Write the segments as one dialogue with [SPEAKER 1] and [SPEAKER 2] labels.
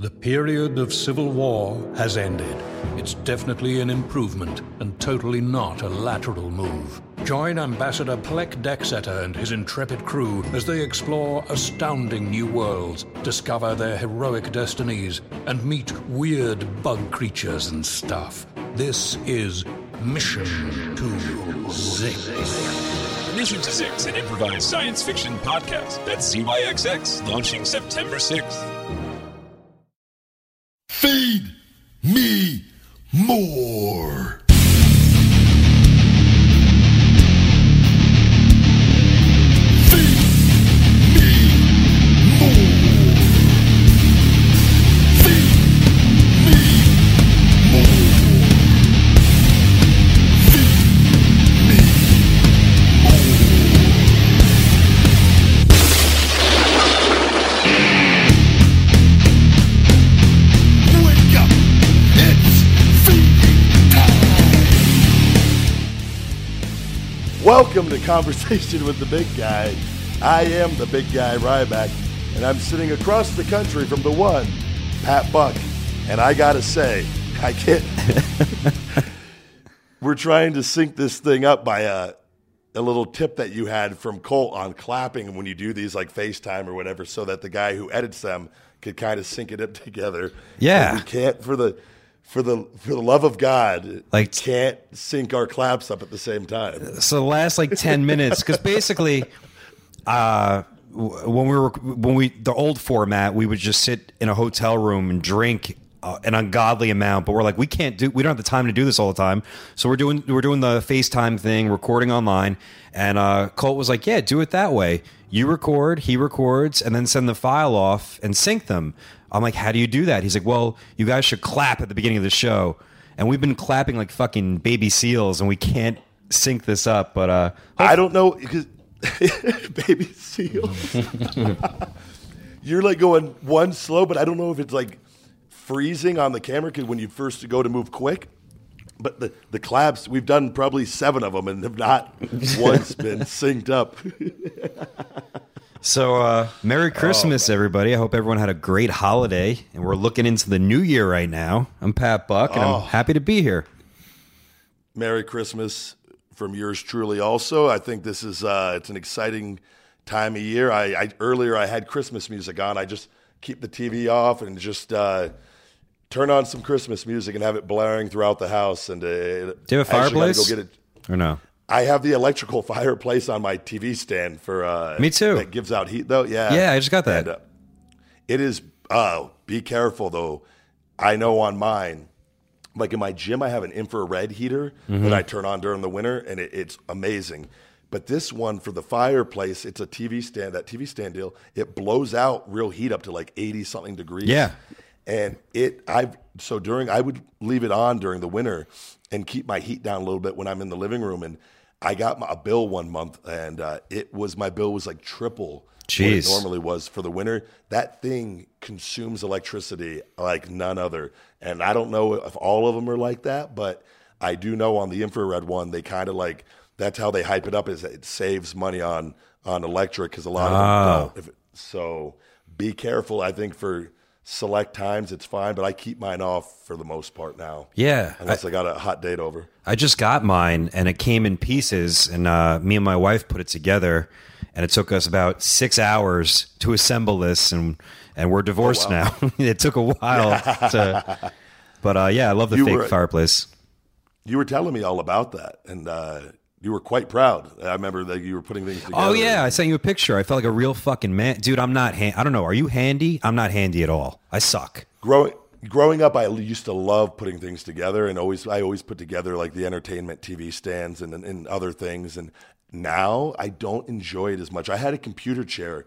[SPEAKER 1] The period of civil war has ended. It's definitely an improvement and totally not a lateral move. Join Ambassador Pleck Decksetter and his intrepid crew as they explore astounding new worlds, discover their heroic destinies, and meet weird bug creatures and stuff. This is Mission to Zyxx.
[SPEAKER 2] Mission to Zyxx, an improvised science fiction podcast. That's ZYXX, launching September 6th.
[SPEAKER 3] Feed me more.
[SPEAKER 4] Welcome to Conversation with the Big Guy. I am the Big Guy Ryback, and I'm sitting across the country from the one, Pat Buck. And I gotta say, I can't. We're trying to sync this thing up by a, a little tip that you had from Colt on clapping when you do these like FaceTime or whatever, so that the guy who edits them could kind of sync it up together.
[SPEAKER 5] Yeah.
[SPEAKER 4] But we can't for the. For the for the love of God,
[SPEAKER 5] Like-
[SPEAKER 4] can't sync our claps up at the same time.
[SPEAKER 5] so the last like 10 minutes because basically uh when we were when we the old format we would just sit in a hotel room and drink uh, an ungodly amount but we're like we can't do we don't have the time to do this all the time. So we're doing we're doing the facetime thing recording online. And uh colt was like yeah do it that way. You record he records and then send the file off and sync them. I'm like how do you do that? He's like well you guys should clap at the beginning of the show. And we've been clapping like fucking baby seals and we can't sync this up but uh
[SPEAKER 4] I don't know because baby seals. You're like going one slow, but I don't know if it's like freezing on the camera because when you first go to move quick. But the the claps we've done probably seven of them and have not once been synced up.
[SPEAKER 5] So, uh,
[SPEAKER 4] Oh,
[SPEAKER 5] Merry Christmas, everybody. I hope everyone had a great holiday. And we're looking into the new year right now. I'm Pat Buck, and
[SPEAKER 4] Oh.
[SPEAKER 5] I'm happy to be here.
[SPEAKER 4] Merry Christmas from yours truly. Also, I think this is uh, it's an exciting time of year. I, I earlier I had Christmas music on. I just keep the TV off and just uh, turn on some Christmas music and have it blaring throughout the house. And uh,
[SPEAKER 5] Do you have a fireplace?
[SPEAKER 4] Go get it.
[SPEAKER 5] Or no?
[SPEAKER 4] I have the electrical fireplace on my TV stand for. Uh,
[SPEAKER 5] Me too.
[SPEAKER 4] That gives out heat though. Yeah.
[SPEAKER 5] Yeah, I just got that.
[SPEAKER 4] And, uh, it is. Uh, be careful though. I know on mine, like in my gym, I have an infrared heater
[SPEAKER 5] Mm-hmm.
[SPEAKER 4] that I turn on during the winter, and it, it's amazing. But this one for the fireplace, it's a TV stand. That TV stand deal, it blows out real heat up to like eighty something degrees.
[SPEAKER 5] Yeah.
[SPEAKER 4] And it, I've so during I would leave it on during the winter and keep my heat down a little bit when I'm in the living room. And I got my, a bill one month, and uh, it was my bill was like triple what it normally was for the winter. That thing consumes electricity like none other. And I don't know if all of them are like that, but I do know on the infrared one, they kind of like that's how they hype it up is it saves money on on electric because a lot of them don't. If it, so be careful. I think for select times it's fine, but I keep mine off for the most part now.
[SPEAKER 5] Yeah.
[SPEAKER 4] unless I, got a hot date over.
[SPEAKER 5] I just got mine, and it came in pieces, and uh, me and my wife put it together, and it took us about six hours to assemble this, and and we're divorced
[SPEAKER 4] Oh, wow.
[SPEAKER 5] now. it took a while to, but uh, yeah, I love the
[SPEAKER 4] You
[SPEAKER 5] fake
[SPEAKER 4] were-
[SPEAKER 5] fireplace.
[SPEAKER 4] You were telling me all about that, and uh, you were quite proud. I remember that you were putting things oh, together.
[SPEAKER 5] Oh yeah, I sent you a picture. I felt like a real fucking man, dude. I'm not. Han- I don't know. Are you handy? I'm not handy at all. I suck.
[SPEAKER 4] growing growing up, I used to love putting things together, and always I always put together like the entertainment TV stands and and other things. And now I don't enjoy it as much. I had a computer chair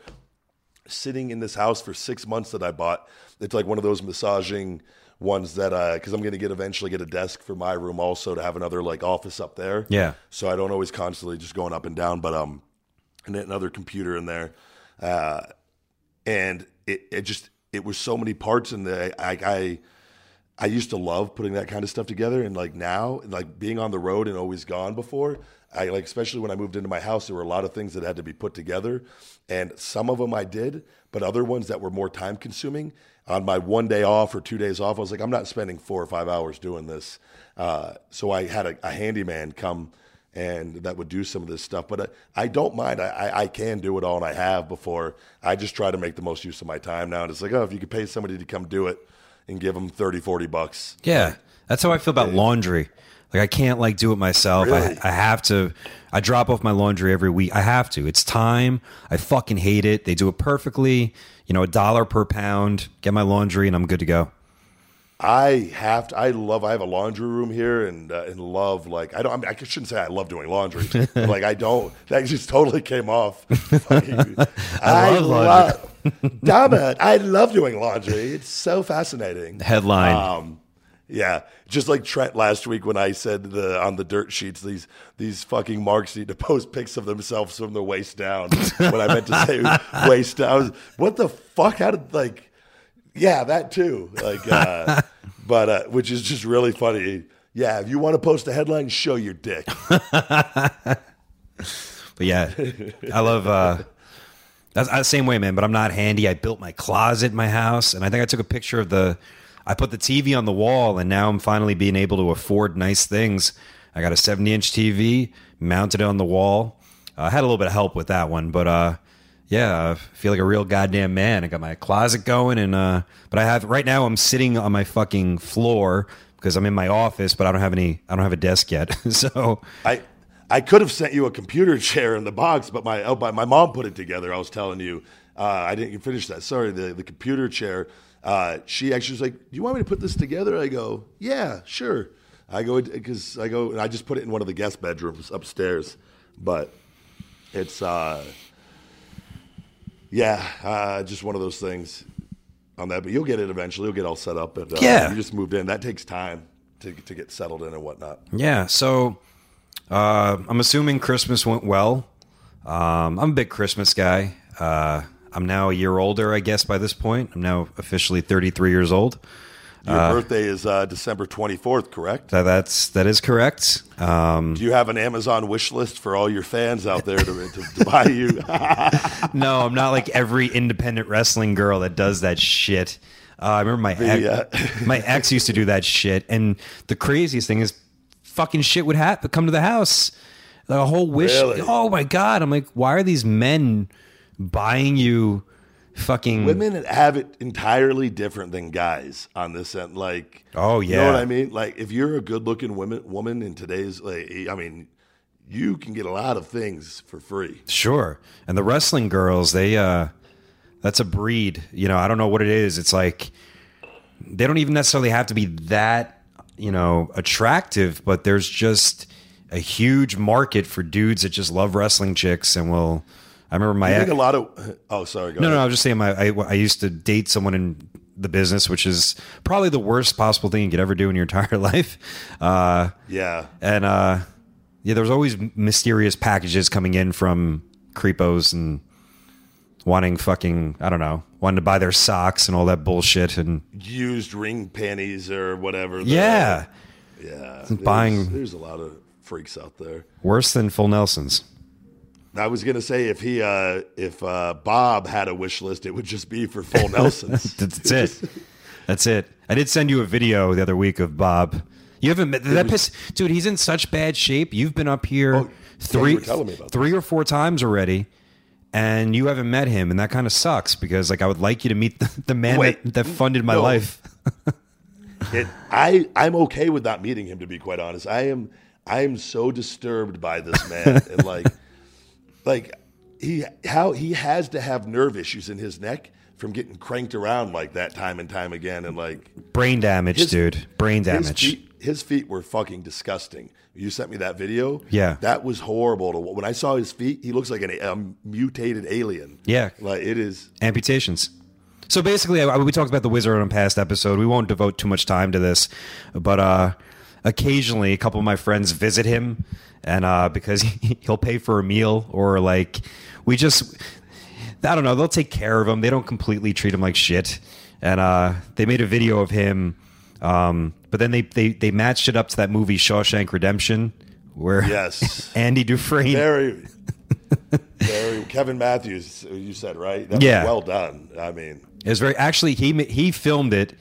[SPEAKER 4] sitting in this house for six months that I bought. It's like one of those massaging ones that because I'm going to get eventually get a desk for my room also to have another like office up there.
[SPEAKER 5] Yeah.
[SPEAKER 4] So I don't always constantly just going up and down, but um, and another computer in there, uh, and it it just it was so many parts in there. I I I used to love putting that kind of stuff together, and like now, like being on the road and always gone before, I like especially when I moved into my house, there were a lot of things that had to be put together, and some of them I did, but other ones that were more time consuming, on my one day off or two days off, I was like, I'm not spending four or five hours doing this. Uh, so I had a, a handyman come and that would do some of this stuff. But uh, I don't mind. I, I, I can do it all, and I have before. I just try to make the most use of my time now. And it's like, oh, if you could pay somebody to come do it and give them 30, 40 bucks.
[SPEAKER 5] Yeah, that's how I feel about laundry. Like I can't like do it myself.
[SPEAKER 4] Really?
[SPEAKER 5] I, I have to. I drop off my laundry every week. I have to. It's time. I fucking hate it. They do it perfectly. You know, a dollar per pound. Get my laundry, and I'm good to go.
[SPEAKER 4] I have to. I love. I have a laundry room here, and uh, and love like I don't. I, mean, I shouldn't say I love doing laundry. like I don't. That just totally came off. Fucking- I,
[SPEAKER 5] love
[SPEAKER 4] love. Damn it! I love doing laundry. It's so fascinating.
[SPEAKER 5] Headline.
[SPEAKER 4] Um, yeah, just like Trent last week when I said the on the dirt sheets these these fucking marks need to post pics of themselves from the waist down. when I meant to say waist down, what the fuck? How did like? Yeah, that too. Like, uh, but uh, which is just really funny. Yeah, if you want to post a headline, show your dick.
[SPEAKER 5] But yeah, I love. uh that's the same way, man. But I'm not handy. I built my closet in my house, and I think I took a picture of the. I put the TV on the wall, and now I'm finally being able to afford nice things. I got a 70 inch TV mounted on the wall. I had a little bit of help with that one, but uh, yeah, I feel like a real goddamn man. I got my closet going, and uh, but I have right now. I'm sitting on my fucking floor because I'm in my office, but I don't have any. I don't have a desk yet, so
[SPEAKER 4] I I could have sent you a computer chair in the box, but my oh, my, my mom put it together. I was telling you, uh, I didn't finish that. Sorry, the the computer chair. Uh, she actually was like, "Do you want me to put this together?" I go, "Yeah, sure." I go because I go and I just put it in one of the guest bedrooms upstairs, but it's uh, yeah, uh, just one of those things on that. But you'll get it eventually. You'll get all set up. And, uh,
[SPEAKER 5] Yeah.
[SPEAKER 4] you just moved in. That takes time to to get settled in and whatnot.
[SPEAKER 5] Yeah, so uh, I'm assuming Christmas went well. Um, I'm a big Christmas guy. Uh, I'm now a year older, I guess, by this point. I'm now officially 33 years old.
[SPEAKER 4] Your birthday is uh, December 24th, correct?
[SPEAKER 5] That, that's that is correct. Um,
[SPEAKER 4] Do you have an Amazon wish list for all your fans out there to, to, to buy you?
[SPEAKER 5] no, I'm not like every independent wrestling girl that does that shit. Uh, I remember my ex,
[SPEAKER 4] uh,
[SPEAKER 5] my ex used to do that shit, and the craziest thing is, fucking shit would happen come to the house. The whole wish.
[SPEAKER 4] Really?
[SPEAKER 5] Oh my god! I'm like, why are these men buying you fucking?
[SPEAKER 4] Women have it entirely different than guys on this end. Like,
[SPEAKER 5] Oh,
[SPEAKER 4] you know what I mean? Like, if you're a good-looking woman, woman in today's, like, I mean, you can get a lot of things for free.
[SPEAKER 5] Sure. And the wrestling girls, they uh that's a breed. You know, I don't know what it is. It's like they don't even necessarily have to be that, you know, attractive, but there's just a huge market for dudes that just love wrestling chicks and will I remember my
[SPEAKER 4] I
[SPEAKER 5] ex,
[SPEAKER 4] think a lot of. Oh, sorry. Go
[SPEAKER 5] no,
[SPEAKER 4] ahead.
[SPEAKER 5] no, I was just saying my I, I used to date someone in the business, which is probably the worst possible thing you could ever do in your entire life. Uh,
[SPEAKER 4] Yeah.
[SPEAKER 5] and uh, yeah, there was always mysterious packages coming in from creepos and wanting fucking I don't know, wanting to buy their socks and all that bullshit and
[SPEAKER 4] Used ring panties or whatever.
[SPEAKER 5] yeah,
[SPEAKER 4] Yeah.
[SPEAKER 5] buying-
[SPEAKER 4] There's, there's a lot of freaks out there.
[SPEAKER 5] worse than full Nelsons.
[SPEAKER 4] I was gonna say if he uh if uh Bob had a wish list, it would just be for full Nelsons.
[SPEAKER 5] That's it. That's it. I did send you a video the other week of Bob. You haven't met that piss, dude. He's in such bad shape. You've been up here
[SPEAKER 4] Oh,
[SPEAKER 5] three,
[SPEAKER 4] telling me about
[SPEAKER 5] three or four times already, and you haven't met him, and that kind of sucks because like I would like you to meet the, the man
[SPEAKER 4] Wait,
[SPEAKER 5] that, that funded my
[SPEAKER 4] no.
[SPEAKER 5] life.
[SPEAKER 4] it, I I'm okay with not meeting him to be quite honest. I am I am so disturbed by this man and like like he how he has to have nerve issues in his neck from getting cranked around like that time and time again and like
[SPEAKER 5] Brain damage,
[SPEAKER 4] His-
[SPEAKER 5] dude. Brain
[SPEAKER 4] his
[SPEAKER 5] damage.
[SPEAKER 4] feet, his feet were fucking disgusting. You sent me that video.
[SPEAKER 5] Yeah.
[SPEAKER 4] that was horrible. To, when I saw his feet, he looks like an, a mutated alien.
[SPEAKER 5] Yeah.
[SPEAKER 4] like it is.
[SPEAKER 5] amputations. So basically, I- we talked about the wizard on a past episode. We won't devote too much time to this, but uh, occasionally, a couple of my friends visit him, and uh, because he, he'll pay for a meal or like we just, I don't know, they'll take care of him. They don't completely treat him like shit, and uh, they made a video of him. Um, but then they, they they matched it up to that movie Shawshank Redemption, where
[SPEAKER 4] Yes.
[SPEAKER 5] Andy Dufresne
[SPEAKER 4] Very, very. Kevin Matthews, you said right? That was
[SPEAKER 5] Yeah.
[SPEAKER 4] well done. I mean,
[SPEAKER 5] It was very actually he he filmed it,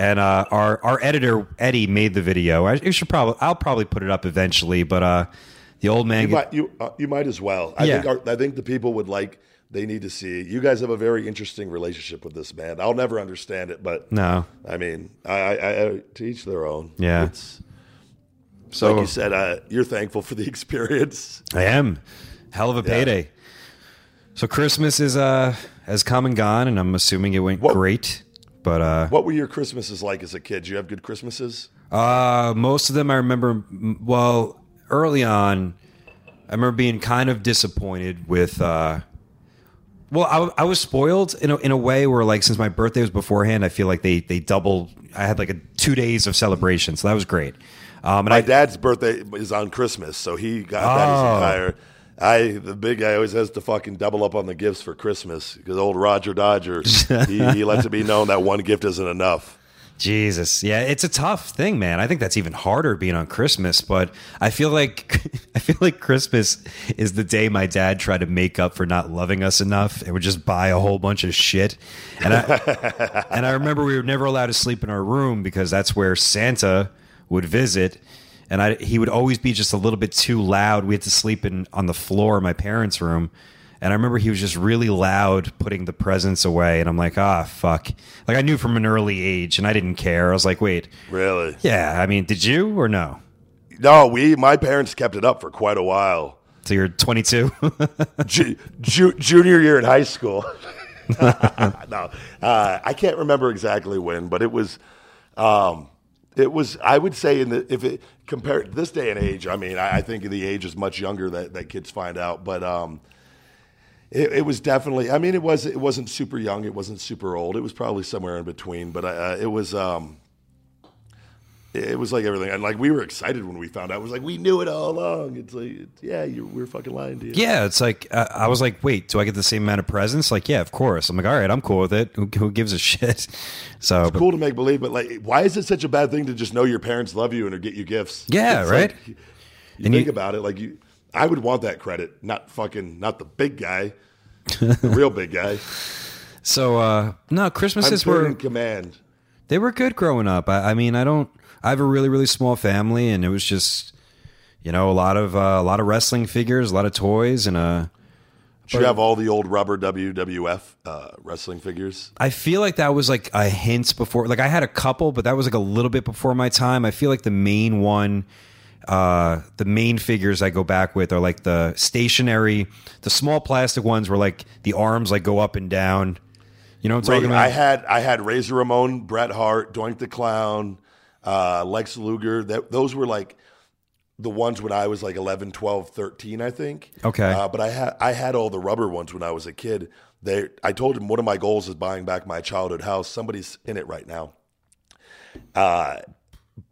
[SPEAKER 5] and uh, our our editor Eddie made the video. I, you should probably I'll probably put it up eventually, but uh, the old man.
[SPEAKER 4] You might, you, uh, you might as well. I
[SPEAKER 5] Yeah.
[SPEAKER 4] think our, I think the people would like. They need to see. You guys have a very interesting relationship with this man. I'll never understand it, but
[SPEAKER 5] no,
[SPEAKER 4] I mean, I, I, I to each their own.
[SPEAKER 5] Yeah.
[SPEAKER 4] It's,
[SPEAKER 5] so
[SPEAKER 4] like you said, uh, you're thankful for the experience.
[SPEAKER 5] I am hell of a payday. So Christmas is uh has come and gone, and I'm assuming it went
[SPEAKER 4] What-
[SPEAKER 5] great. But uh,
[SPEAKER 4] What were your Christmases like as a kid? Did you have good Christmases?
[SPEAKER 5] Uh, most of them I remember. Well, early on, I remember being kind of disappointed with. Uh, well, I, I was spoiled in a, in a way where, like, since my birthday was beforehand, I feel like they they doubled. I had like a two days of celebration, so that was great. Um, and
[SPEAKER 4] My
[SPEAKER 5] I,
[SPEAKER 4] dad's birthday is on Christmas, so he got that his
[SPEAKER 5] Oh.
[SPEAKER 4] entire. I the big guy always has to fucking double up on the gifts for Christmas because old Roger Dodger he, he lets it be known that one gift isn't enough.
[SPEAKER 5] Jesus, yeah, it's a tough thing, man. I think that's even harder being on Christmas. But I feel like I feel like Christmas is the day my dad tried to make up for not loving us enough, and would just buy a whole bunch of shit. And I and I remember we were never allowed to sleep in our room because that's where Santa would visit. And I, he would always be just a little bit too loud. We had to sleep in on the floor in my parents' room. And I remember he was just really loud putting the presents away. And I'm like, ah, fuck. Like I knew from an early age and I didn't care. I was like, wait,
[SPEAKER 4] Really?
[SPEAKER 5] yeah, I mean, did you or no?
[SPEAKER 4] No, we my parents kept it up for quite a while.
[SPEAKER 5] So you're 22?
[SPEAKER 4] Ju- ju- junior year in high school. no, uh, I can't remember exactly when, but it was. Um, it was. I would say in the if it compared this day and age. I mean, I, I think the age is much younger that, that kids find out, but um, it, it was definitely. I mean, it was. It wasn't super young. It wasn't super old. It was probably somewhere in between. But uh, it was. Um, it was like everything, and like we were excited when we found out. It was like we knew it all along. It's like, it's, yeah, you, we're fucking lying to you.
[SPEAKER 5] yeah, it's like, uh, I was like, wait, do I get the same amount of presents? Like, yeah, of course. I'm like, all right, I'm cool with it. Who, who gives a shit? So, but-
[SPEAKER 4] cool to make believe, but like, why is it such a bad thing to just know your parents love you and to get you gifts?
[SPEAKER 5] Yeah,
[SPEAKER 4] It's
[SPEAKER 5] right?
[SPEAKER 4] like, you
[SPEAKER 5] And
[SPEAKER 4] think
[SPEAKER 5] you-
[SPEAKER 4] about it, like you, I would want that credit, not fucking, not the big guy, the real big guy.
[SPEAKER 5] so, uh, no, Christmases were.
[SPEAKER 4] in command.
[SPEAKER 5] they were good growing up. I, I mean, I don't. I have a really really small family, and it was just, you know, a lot of uh, a lot of wrestling figures, a lot of toys, and uh,
[SPEAKER 4] Do you have all the old rubber WWF uh, wrestling figures?
[SPEAKER 5] I feel like that was like a hint before. Like I had a couple, but that was like a little bit before my time. I feel like the main one, uh, the main figures I go back with are like the stationary, the small plastic ones where like the arms like go up and down. You know what I'm
[SPEAKER 4] Ray,
[SPEAKER 5] talking about?
[SPEAKER 4] I had I had Razor Ramon, Bret Hart, Doink the Clown, uh, Lex Luger. That those were like the ones when I was like 11, 12, 13, I think.
[SPEAKER 5] Okay.
[SPEAKER 4] Uh, but I had I had all the rubber ones when I was a kid. They I told him one of my goals is buying back my childhood house. Somebody's in it right now. Uh,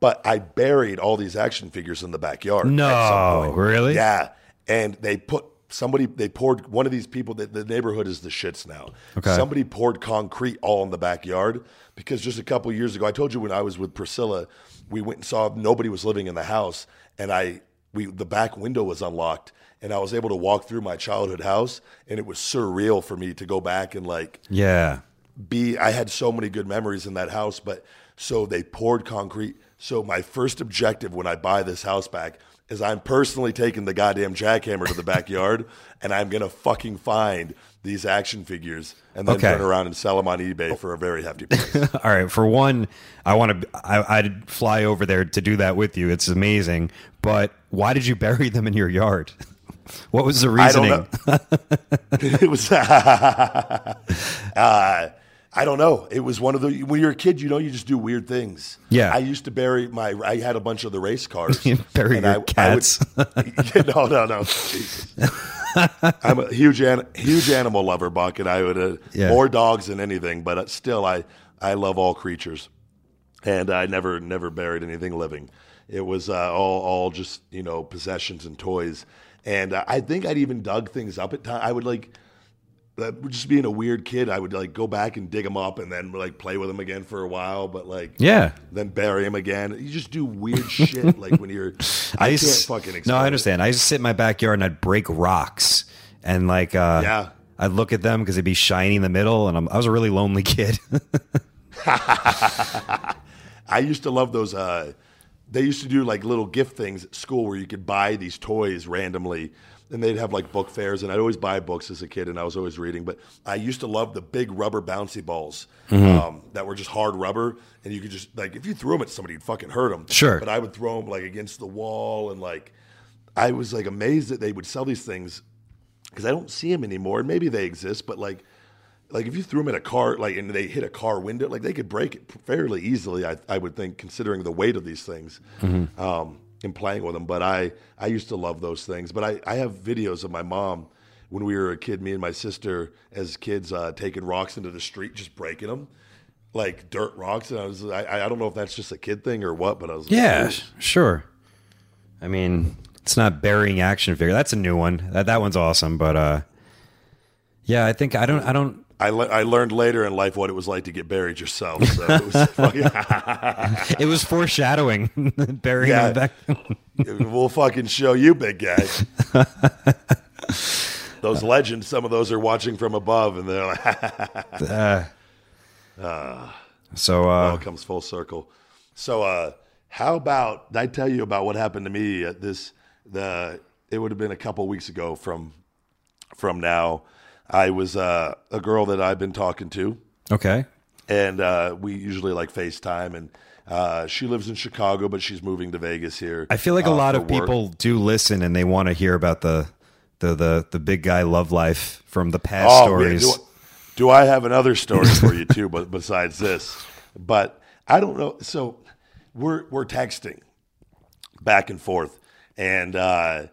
[SPEAKER 4] but I buried all these action figures in the backyard. at some
[SPEAKER 5] No, really?
[SPEAKER 4] Yeah, and they put somebody. They poured one of these people. The, the neighborhood is the shits now.
[SPEAKER 5] Okay.
[SPEAKER 4] Somebody poured concrete all in the backyard because just a couple years ago, I told you when I was with Priscilla, we went and saw nobody was living in the house, and I we the back window was unlocked, and I was able to walk through my childhood house, and it was surreal for me to go back and like
[SPEAKER 5] yeah.
[SPEAKER 4] be I had so many good memories in that house, but so they poured concrete. So my first objective when I buy this house back is I'm personally taking the goddamn jackhammer to the backyard and I'm gonna fucking find these action figures and then
[SPEAKER 5] Okay.
[SPEAKER 4] turn around and sell them on eBay for a very hefty price.
[SPEAKER 5] All right. For one, I want to. I, I'd fly over there to do that with you. It's amazing. But why did you bury them in your yard? What was the
[SPEAKER 4] I don't
[SPEAKER 5] reasoning?
[SPEAKER 4] know. it was. uh, I don't know. It was one of the when you're a kid, you know, you just do weird things.
[SPEAKER 5] Yeah.
[SPEAKER 4] I used to bury my. I had a bunch of the race cars.
[SPEAKER 5] Bury
[SPEAKER 4] and
[SPEAKER 5] your
[SPEAKER 4] I- I would-
[SPEAKER 5] cats.
[SPEAKER 4] no, no, no. I'm a huge, an, huge animal lover, Buck, and I would uh,
[SPEAKER 5] Yeah.
[SPEAKER 4] more dogs than anything. But uh, still, I I love all creatures, and I never never buried anything living. It was uh, all all just you know possessions and toys. And uh, I think I'd even dug things up at times. I would like uh, just being a weird kid. I would like go back and dig them up and then like play with them again for a while. But like
[SPEAKER 5] Yeah.
[SPEAKER 4] then bury them again. You just do weird shit like when you're. I,
[SPEAKER 5] used-
[SPEAKER 4] can't fucking. Explain
[SPEAKER 5] No, I
[SPEAKER 4] it.
[SPEAKER 5] understand. I used to sit in my backyard and I'd break rocks and like uh
[SPEAKER 4] Yeah.
[SPEAKER 5] I'd look at them because they'd be shiny in the middle, and I'm, I was a really lonely kid.
[SPEAKER 4] I used to love those. Uh, they used to do like little gift things at school where you could buy these toys randomly, and they'd have like book fairs. And I'd always buy books as a kid, and I was always reading. But I used to love the big rubber bouncy balls um, that were just hard rubber, and you could just like if you threw them at somebody, you'd fucking hurt them.
[SPEAKER 5] Sure.
[SPEAKER 4] But I would throw them like against the wall, and like I was like amazed that they would sell these things because I don't see them anymore. And maybe they exist, but like, like if you threw them at a car, like and they hit a car window, like they could break it fairly easily. I, I would think, considering the weight of these things, um, and playing with them. But I, I used to love those things. But I, I have videos of my mom when we were a kid, me and my sister as kids, uh, taking rocks into the street, just breaking them. Like dirt rocks, and I was, I, I don't know if that's just a kid thing or what, but I was,
[SPEAKER 5] yeah,
[SPEAKER 4] like,
[SPEAKER 5] sure. I mean, it's not burying action figure. That's a new one. That that one's awesome. But uh, yeah, I think I don't. I don't.
[SPEAKER 4] I, le- I learned later in life what it was like to get buried yourself. So it was fucking,
[SPEAKER 5] It was foreshadowing burying
[SPEAKER 4] Yeah.
[SPEAKER 5] back.
[SPEAKER 4] we'll fucking show you, big guy. those legends, some of those are watching from above, and they're like,
[SPEAKER 5] So
[SPEAKER 4] it
[SPEAKER 5] uh,
[SPEAKER 4] all comes full circle. So, uh, how about I tell you about what happened to me at this? The it would have been a couple weeks ago from from now. I was uh, a girl that I've been talking to.
[SPEAKER 5] okay,
[SPEAKER 4] and uh, we usually like FaceTime. And uh, she lives in Chicago, but she's moving to Vegas here.
[SPEAKER 5] I feel like a
[SPEAKER 4] uh,
[SPEAKER 5] lot of
[SPEAKER 4] work.
[SPEAKER 5] people do listen and they want to hear about the the the the big guy love life from the past
[SPEAKER 4] Oh,
[SPEAKER 5] stories.
[SPEAKER 4] man, do, do I have another story for you too? But besides this, but I don't know. So we're we're texting back and forth, and uh,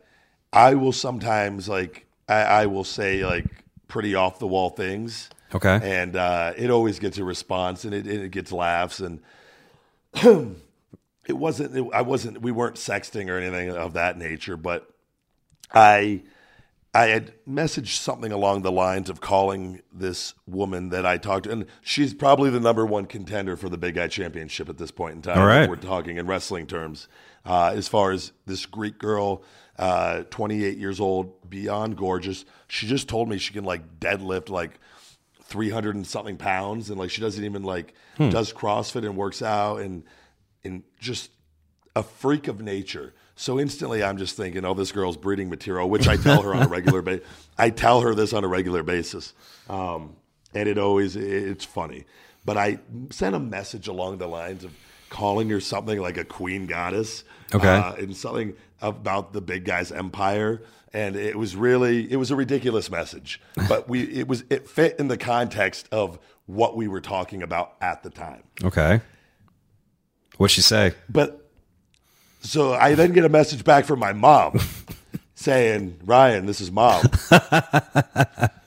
[SPEAKER 4] I will sometimes like I, I will say like pretty off the wall things.
[SPEAKER 5] Okay.
[SPEAKER 4] and uh, it always gets a response, and it, and it gets laughs, and it wasn't. It, I wasn't. We weren't sexting or anything of that nature, but I I had messaged something along the lines of calling this woman that I talked to, and she's probably the number one contender for the Big Guy Championship at this point in time.
[SPEAKER 5] All right.
[SPEAKER 4] We're talking in wrestling terms. Uh, as far as this Greek girl, uh, 28 years old, beyond gorgeous. She just told me she can like deadlift like 300 and something pounds, and like she doesn't even like does CrossFit and works out and and just a freak of nature. So instantly, I'm just thinking, oh, this girl's breeding material, which I tell her on a regular basis. I tell her this on a regular basis, um, and it always it's funny. But I sent a message along the lines of calling her something like a queen goddess,
[SPEAKER 5] Okay.
[SPEAKER 4] uh, and something about the big guy's empire. And it was really it was a ridiculous message, but we it was it fit in the context of what we were talking about at the time.
[SPEAKER 5] okay. What'd she say?
[SPEAKER 4] But so I then get a message back from my mom saying, Ryan, this is mom.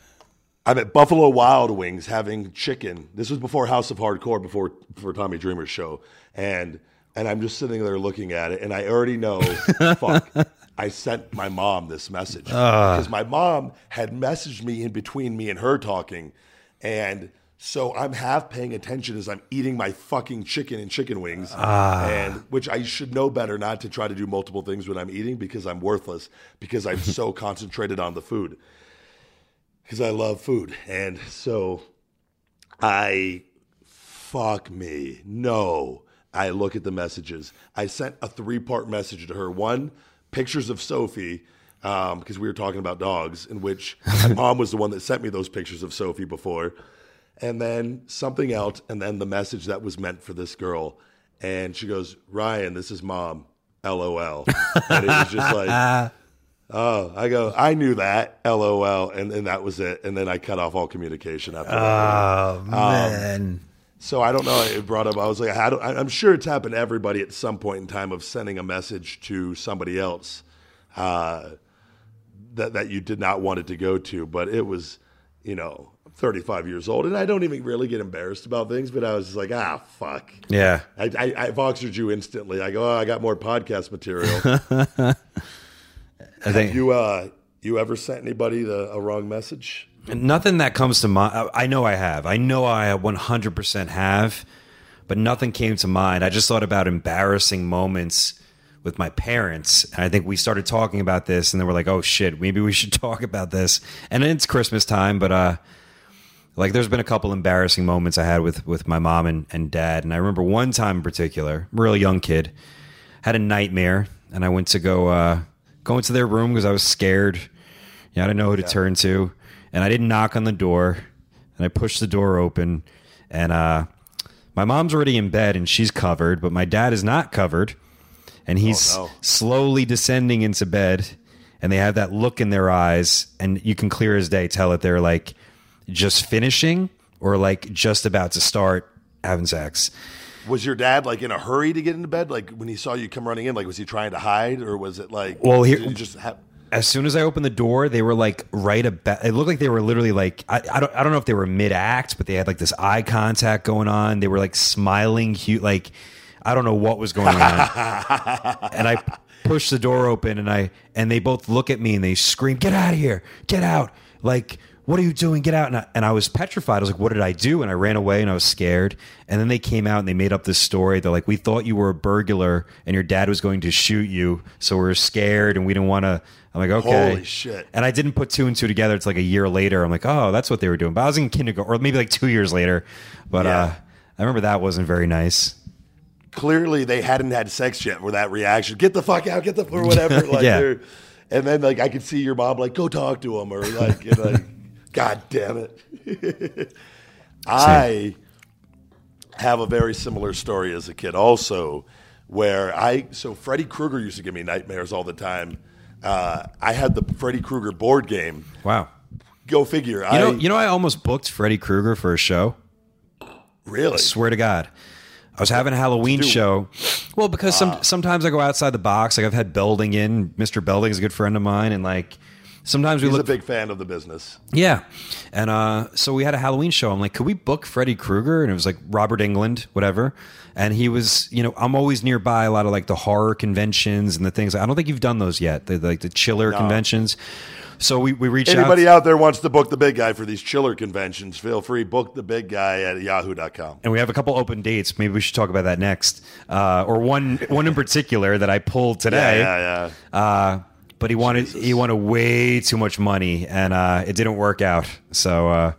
[SPEAKER 4] I'm at Buffalo Wild Wings having chicken. This was before House of Hardcore, before before Tommy Dreamer's show. And and I'm just sitting there looking at it, and I already know, fuck. I sent my mom this message ah. because my mom had messaged me in between me and her talking, and so I'm half paying attention as I'm eating my fucking chicken and chicken wings, ah. and which I should know better not to try to do multiple things when I'm eating because I'm worthless because I'm so concentrated on the food because I love food, and so I fuck me. No. I look at the messages. I sent a three part message to her. One, pictures of Sophie, um, because we were talking about dogs, in which my mom was the one that sent me those pictures of Sophie before. And then something else, and then the message that was meant for this girl. And she goes, Ryan, this is mom. LOL. And it was just like, oh, I go, I knew that. LOL. And, and that was it. And then I cut off all communication after that.
[SPEAKER 5] Oh man.
[SPEAKER 4] So I don't know. It brought up. I was like, I don't, I'm sure it's happened to everybody at some point in time of sending a message to somebody else uh, that that you did not want it to go to. But it was, you know, 35 years old, and I don't even really get embarrassed about things. But I was just like, ah, fuck.
[SPEAKER 5] yeah.
[SPEAKER 4] I, I, I voxered you instantly. I go, oh, I got more podcast material.
[SPEAKER 5] I think
[SPEAKER 4] you uh, you ever sent anybody the, a wrong message?
[SPEAKER 5] Nothing that comes to mind. I know I have. I know I 100% have, but nothing came to mind. I just thought about embarrassing moments with my parents, and I think we started talking about this, and then we're like, "Oh shit, maybe we should talk about this." And it's Christmas time, but uh, like there's been a couple embarrassing moments I had with with my mom and, and dad, and I remember one time in particular, I'm a real young kid, had a nightmare, and I went to go uh, go into their room because I was scared. Yeah, I didn't know who to turn to, and I didn't knock on the door, and I pushed the door open, and uh, my mom's already in bed and she's covered, but my dad is not covered, and he's
[SPEAKER 4] Oh, no.
[SPEAKER 5] slowly descending into bed, and they have that look in their eyes, and you can clear as day tell that they're like just finishing or like just about to start having sex.
[SPEAKER 4] Was your dad like in a hurry to get into bed? Like when he saw you come running in, like was he trying to hide, or was it like?
[SPEAKER 5] Well, here-
[SPEAKER 4] just have.
[SPEAKER 5] as soon as I opened the door, they were like right about. It looked like they were literally like I, I don't I don't know if they were mid act, but they had like this eye contact going on. They were like smiling, cute. Like I don't know what was going on. and I push the door open, and I and they both look at me and they scream, "Get out of here! Get out!" Like. What are you doing? Get out! And I, and I was petrified. I was like, "What did I do?" And I ran away, and I was scared. And then they came out and they made up this story. They're like, "We thought you were a burglar, and your dad was going to shoot you, so we were scared, and we didn't want to." I'm like, okay.
[SPEAKER 4] Holy shit.
[SPEAKER 5] And I didn't put two and two together. It's like a year later. I'm like, oh, that's what they were doing. But I was in kindergarten, or maybe like two years later. But
[SPEAKER 4] Yeah.
[SPEAKER 5] uh, I remember that wasn't very nice.
[SPEAKER 4] clearly they hadn't had sex yet with that reaction. Get the fuck out, get the fuck or whatever. Like
[SPEAKER 5] Yeah.
[SPEAKER 4] and then like I could see your mom like go talk to him or like and, like God damn it. I have a very similar story as a kid also where I so Freddy Krueger used to give me nightmares all the time. Uh, I had the Freddy Krueger board game.
[SPEAKER 5] Wow.
[SPEAKER 4] Go figure.
[SPEAKER 5] You know,
[SPEAKER 4] I
[SPEAKER 5] you know, I almost booked Freddy Krueger for a show.
[SPEAKER 4] really I
[SPEAKER 5] Swear to God. I was having a Halloween show. Well, because some sometimes I go outside the box. Like I've had Belding in. Mr. Belding is a good friend of mine, and like sometimes we
[SPEAKER 4] he's
[SPEAKER 5] look
[SPEAKER 4] a big fan of the business.
[SPEAKER 5] Yeah. And uh, so we had a Halloween show. I'm like, could we book Freddy Krueger? And it was like Robert Englund, whatever. And he was, you know, I'm always nearby a lot of like the horror conventions and the things. I don't think you've done those yet, the, like the chiller conventions. So we, we reached out.
[SPEAKER 4] Anybody
[SPEAKER 5] out.
[SPEAKER 4] out there wants to book the big guy for these chiller conventions, feel free. Book the big guy at yahoo.com.
[SPEAKER 5] and we have a couple open dates. Maybe we should talk about that next. Uh, or one one in particular that I pulled today.
[SPEAKER 4] Yeah, yeah, yeah.
[SPEAKER 5] Uh, but he wanted he wanted way too much money, and uh, it didn't work out. So uh,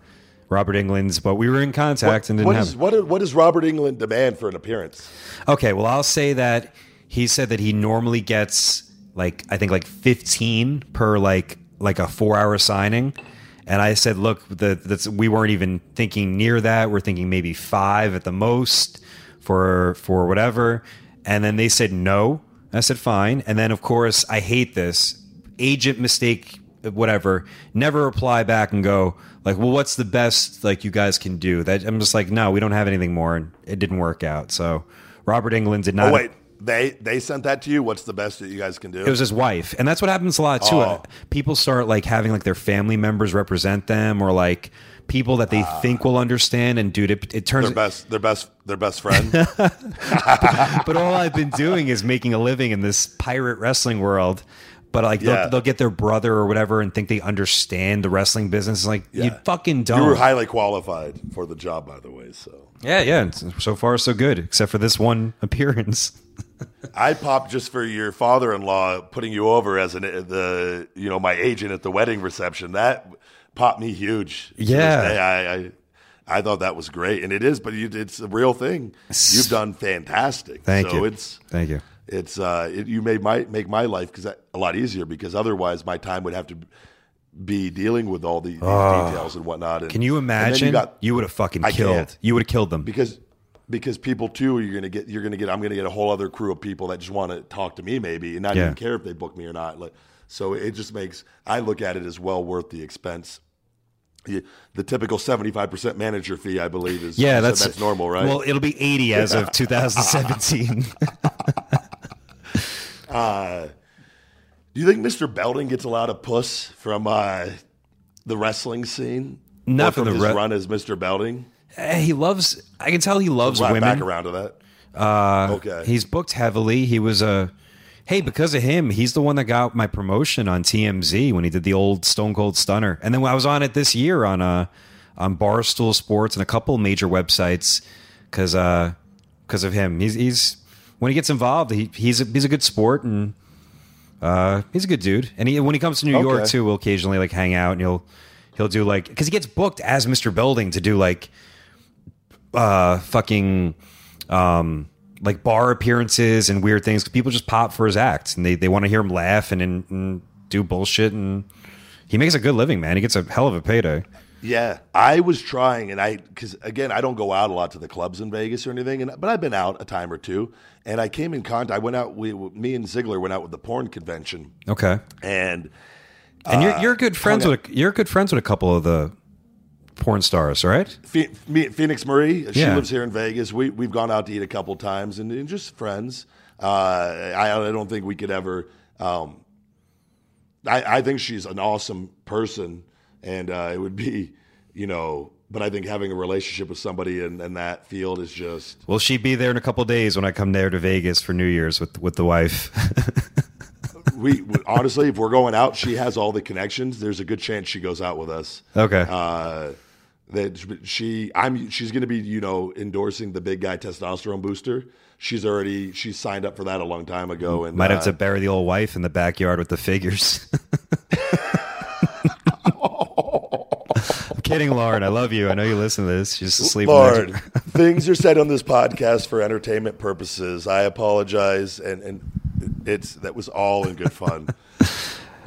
[SPEAKER 5] Robert Englund's, but we were in contact and didn't
[SPEAKER 4] What
[SPEAKER 5] have.
[SPEAKER 4] is what, what does Robert Englund demand for an appearance?
[SPEAKER 5] Okay, well, I'll say that he said that he normally gets like I think like 15 per like like a 4-hour signing. And I said, "Look, the, that's we weren't even thinking near that. We're thinking maybe 5 at the most for for whatever." And then they said no. I said, "Fine." And then of course, I hate this. Agent mistake whatever. Never reply back and go like, "Well, what's the best like you guys can do?" That I'm just like, "No, we don't have anything more." And it didn't work out. So Robert Englund did oh, not
[SPEAKER 4] Oh wait, they they sent that to you. What's the best that you guys can do?
[SPEAKER 5] it was his wife, and that's what happens a lot too.
[SPEAKER 4] Oh.
[SPEAKER 5] People start like having like their family members represent them, or like people that they ah. think will understand. And dude, it, it turns.
[SPEAKER 4] their best, their best, their best friend.
[SPEAKER 5] but all I've been doing is making a living in this pirate wrestling world. But like
[SPEAKER 4] Yeah.
[SPEAKER 5] they'll, they'll get their brother or whatever and think they understand the wrestling business. Like you fucking don't.
[SPEAKER 4] You were highly qualified for the job, by the way. So
[SPEAKER 5] yeah, yeah. So far, so good, except for this one appearance.
[SPEAKER 4] I popped just for your father-in-law putting you over as an the you know my agent at the wedding reception. That popped me huge.
[SPEAKER 5] Yeah.
[SPEAKER 4] I, I I thought that was great, and it is. But you, it's a real thing. You've done fantastic.
[SPEAKER 5] Thank
[SPEAKER 4] so
[SPEAKER 5] you.
[SPEAKER 4] It's
[SPEAKER 5] Thank you.
[SPEAKER 4] it's uh, it, you made my make my life because a lot easier because otherwise my time would have to be dealing with all the, these details and whatnot. And,
[SPEAKER 5] Ah. Can you imagine?
[SPEAKER 4] got-
[SPEAKER 5] you would have fucking
[SPEAKER 4] I
[SPEAKER 5] killed.
[SPEAKER 4] can't.
[SPEAKER 5] You would have killed them.
[SPEAKER 4] because because people too you're gonna get you're gonna get I'm gonna get a whole other crew of people that just want to talk to me maybe and not
[SPEAKER 5] Yeah.
[SPEAKER 4] even care if they book me or not. Like, so it just makes I look at it as well worth the expense. The, the typical 75% manager fee, I believe, is
[SPEAKER 5] Yeah, that's
[SPEAKER 4] that's normal, right?
[SPEAKER 5] Well, it'll be 80 as of 2017.
[SPEAKER 4] Do you think Mr. Belding gets a lot of puss from uh, the wrestling scene?
[SPEAKER 5] Not from
[SPEAKER 4] from
[SPEAKER 5] the
[SPEAKER 4] his
[SPEAKER 5] re-
[SPEAKER 4] run as Mr. Belding.
[SPEAKER 5] Eh, he loves. I can tell he loves
[SPEAKER 4] Right,
[SPEAKER 5] women.
[SPEAKER 4] back around to that.
[SPEAKER 5] Uh,
[SPEAKER 4] Okay.
[SPEAKER 5] He's booked heavily. He was a. Hey, because of him, he's the one that got my promotion on TMZ when he did the old Stone Cold Stunner, and then I was on it this year on uh on Barstool Sports and a couple major websites because because of him. He's he's when he gets involved, he, he's a, he's a good sport and uh, he's a good dude. And he, when he comes to New York too, we'll occasionally like hang out and he'll he'll do like because he gets booked as Mr. Belding to do like uh fucking um like bar appearances and weird things. People just pop for his act and they they want to hear him laugh and, and, and do bullshit and he makes a good living, man. He gets a hell of a payday.
[SPEAKER 4] Yeah, I was trying, and I because again, I don't go out a lot to the clubs in Vegas or anything, and but I've been out a time or two, and I came in contact. I went out. We, me and Ziggler went out with the porn convention,
[SPEAKER 5] Okay.
[SPEAKER 4] and
[SPEAKER 5] And you're
[SPEAKER 4] Uh,
[SPEAKER 5] you're good friends with a, you're good friends with a couple of the porn stars, right?
[SPEAKER 4] Phoenix Marie, she
[SPEAKER 5] Yeah.
[SPEAKER 4] lives here in Vegas. We we've gone out to eat a couple times, and, and just friends. Uh, I, I don't think we could ever. Um, I, I think she's an awesome person, and uh, it would be, you know. But I think having a relationship with somebody in, in that field is just.
[SPEAKER 5] Will she be there in a couple days when I come there to Vegas for New Year's with with the wife?
[SPEAKER 4] We we- honestly, if we're going out, she has all the connections. There's a good chance she goes out with us.
[SPEAKER 5] okay.
[SPEAKER 4] Uh, that she, I'm, she's going to be, you know, endorsing the big guy testosterone booster. She's already, she signed up for that a long time ago, and
[SPEAKER 5] Might have
[SPEAKER 4] uh,
[SPEAKER 5] to bury the old wife in the backyard with the figures. I'm kidding, Lauren. I love you. I know you listen to this. She's asleep. the-
[SPEAKER 4] things are said on this podcast for entertainment purposes. I apologize, and and it's that was all in good fun.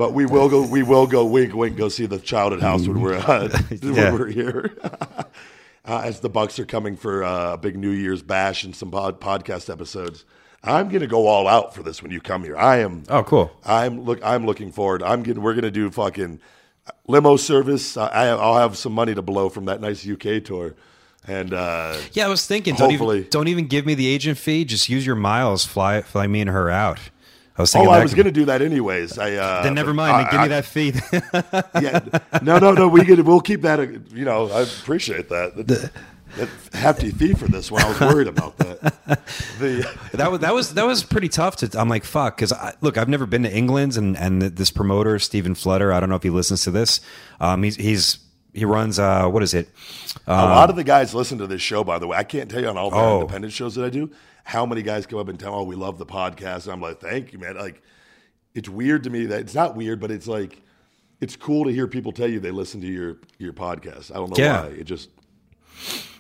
[SPEAKER 4] But we will go. We will go. Wink, wink. Go see the Childhood house when we're uh,
[SPEAKER 5] Yeah.
[SPEAKER 4] when we're here. uh, as the Bucks are coming for uh, a big New Year's bash and some pod, podcast episodes. I'm gonna go all out for this when you come here. I am.
[SPEAKER 5] Oh, cool.
[SPEAKER 4] I'm look. I'm looking forward. I'm getting. We're gonna do fucking limo service. I, I'll have some money to blow from that nice UK tour, and uh,
[SPEAKER 5] Yeah, I was thinking. Don't
[SPEAKER 4] Hopefully.
[SPEAKER 5] even don't even give me the agent fee. Just use your miles. Fly fly me and her out. I was
[SPEAKER 4] oh. I was gonna do that anyways. I uh,
[SPEAKER 5] Then never mind.
[SPEAKER 4] I-
[SPEAKER 5] then give me that fee.
[SPEAKER 4] Yeah, no, no, no. We get. We'll keep that. uh, You know, I appreciate that. That, that hefty fee for this one. I was worried about that. The
[SPEAKER 5] that was that was that was pretty tough to. I'm like fuck because look, I've never been to England, and and this promoter Stephen Flutter. I don't know if he listens to this. Um, he's he's he runs uh what is it?
[SPEAKER 4] a lot of the guys listen to this show. By the way, I can't tell you on all the
[SPEAKER 5] Oh.
[SPEAKER 4] independent shows that I do how many guys come up and tell, "Oh, we love the podcast." And I'm like, "Thank you, man." Like, it's weird to me that it's not weird, but it's like it's cool to hear people tell you they listen to your your podcast. I don't know
[SPEAKER 5] Yeah.
[SPEAKER 4] why. It just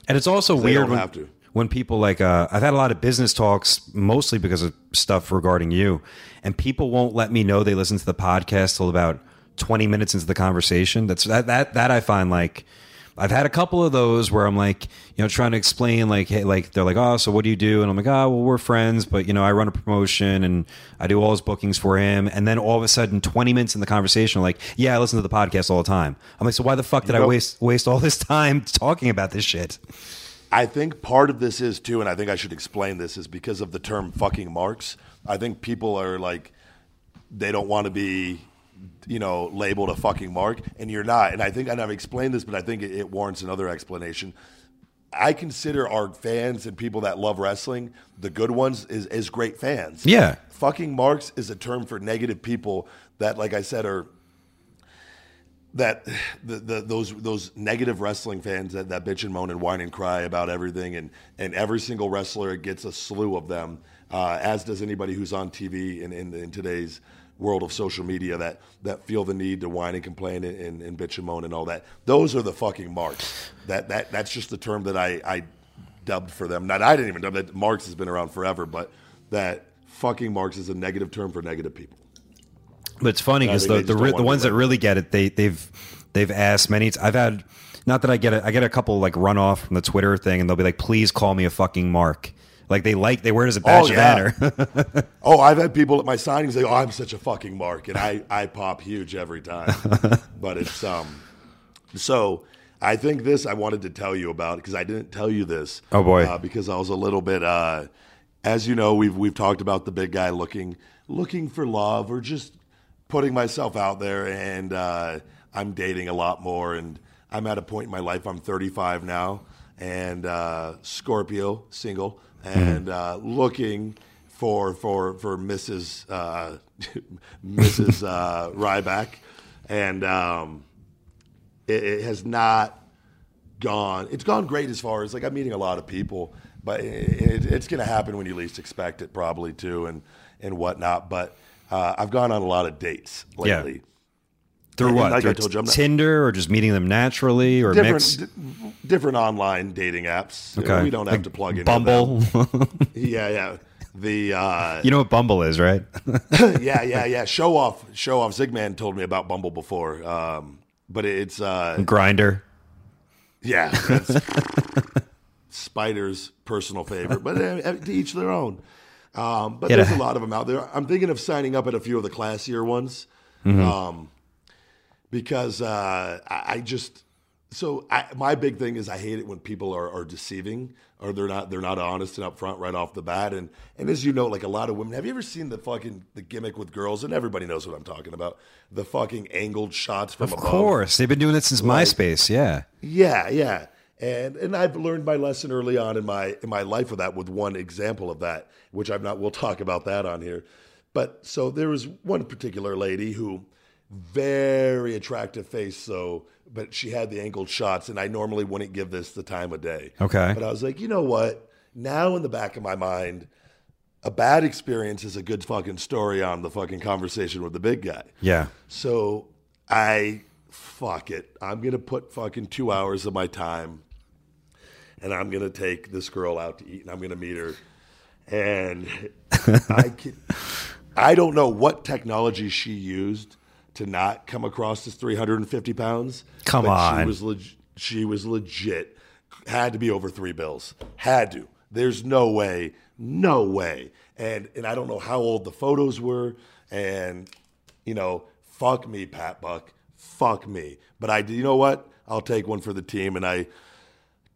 [SPEAKER 5] And it's also weird when, when people like uh, I've had a lot of business talks mostly because of stuff regarding you, and people won't let me know they listen to the podcast till about twenty minutes into the conversation. That's that that that I find like I've had a couple of those where I'm like you know trying to explain like hey like they're like oh so what do you do and I'm like oh well we're friends but you know I run a promotion and I do all his bookings for him and then all of a sudden twenty minutes in the conversation like yeah I listen to the podcast all the time I'm like so why the fuck did I
[SPEAKER 4] know-
[SPEAKER 5] waste waste all this time talking about this shit.
[SPEAKER 4] I think part of this is too, and I think I should explain this, is because of the term fucking marks. I think people are like, they don't want to be, you know, labeled a fucking mark, and you're not. And I think, and I've explained this, but I think it, it warrants another explanation. I consider our fans and people that love wrestling, the good ones, is, is great fans.
[SPEAKER 5] Yeah.
[SPEAKER 4] Fucking marks is a term for negative people that, like I said, are that the, the those those negative wrestling fans that, that bitch and moan and whine and cry about everything and and every single wrestler gets a slew of them uh, as does anybody who's on TV in, in, in today's world of social media that that feel the need to whine and complain and, and, and bitch and moan and all that those are the fucking marks that that that's just the term that I, I dubbed for them not I didn't even dub that marks has been around forever but that fucking marks is a negative term for negative people
[SPEAKER 5] But it's funny because the the, re- the ones that really get it, they they've they've asked many. I've had not that I get it. I get a couple like run off from the Twitter thing, and they'll be like, "Please call me a fucking mark." Like they like they wear it as a badge
[SPEAKER 4] Oh,
[SPEAKER 5] of honor.
[SPEAKER 4] Oh, I've had people at my signings say, "Oh, I'm such a fucking mark," and I, I pop huge every time. but it's um, so I think this I wanted to tell you about because I didn't tell you this.
[SPEAKER 5] Oh, boy.
[SPEAKER 4] uh, because I was a little bit. Uh, as you know, we've we've talked about the big guy looking looking for love or just putting myself out there, and uh, I'm dating a lot more, and I'm at a point in my life. I'm 35 now, and uh, Scorpio, single, and uh, looking for for for Mrs. Uh, Mrs. Uh, Ryback, and um, it, it has not gone. It's gone great as far as like I'm meeting a lot of people, but it, it's going to happen when you least expect it, probably too, and and whatnot. But uh, I've gone on a lot of dates
[SPEAKER 5] Yeah. Through what?
[SPEAKER 4] like I told you, I'm not-
[SPEAKER 5] Tinder or just meeting them naturally or
[SPEAKER 4] Different,
[SPEAKER 5] mix?
[SPEAKER 4] di- different online dating apps.
[SPEAKER 5] Okay.
[SPEAKER 4] We don't have to plug in
[SPEAKER 5] Bumble.
[SPEAKER 4] Yeah, yeah. The uh,
[SPEAKER 5] you know what Bumble is, right?
[SPEAKER 4] yeah, yeah, yeah. Show off, show off. Zigman told me about Bumble before, um, but it's uh,
[SPEAKER 5] Grindr.
[SPEAKER 4] yeah, Spider's personal favorite. But uh, to each their own. Um, but
[SPEAKER 5] Yeah,
[SPEAKER 4] there's a lot of them out there. I'm thinking of signing up at a few of the classier ones,
[SPEAKER 5] Mm-hmm.
[SPEAKER 4] um, because uh, I, I just so I, my big thing is I hate it when people are, are deceiving or they're not they're not honest and upfront right off the bat. And and as you know, like a lot of women, have you ever seen the fucking the gimmick with girls? And everybody knows what I'm talking about. The fucking angled shots from
[SPEAKER 5] Of
[SPEAKER 4] above.
[SPEAKER 5] course. They've been doing it since
[SPEAKER 4] Like-
[SPEAKER 5] MySpace. Yeah.
[SPEAKER 4] Yeah, yeah. And and I've learned my lesson early on in my in my life with that with one example of that, which I'm not we'll talk about that on here. But so there was one particular lady who very attractive face so but she had the angled shots and I normally wouldn't give this the time of day.
[SPEAKER 5] Okay.
[SPEAKER 4] But I was like, "You know what? Now in the back of my mind, a bad experience is a good fucking story on the fucking conversation with the big guy."
[SPEAKER 5] Yeah.
[SPEAKER 4] So I fuck it. I'm gonna put fucking two hours of my time, and I'm gonna take this girl out to eat, and I'm gonna meet her. And I can, I don't know what technology she used to not come across as 350 pounds.
[SPEAKER 5] Come on.
[SPEAKER 4] she was leg- she was legit. Had to be over three bills. Had to. There's no way. No way. And and I don't know how old the photos were. And you know, fuck me, Pat Buck. Fuck me. But I, you know what? I'll take one for the team. And I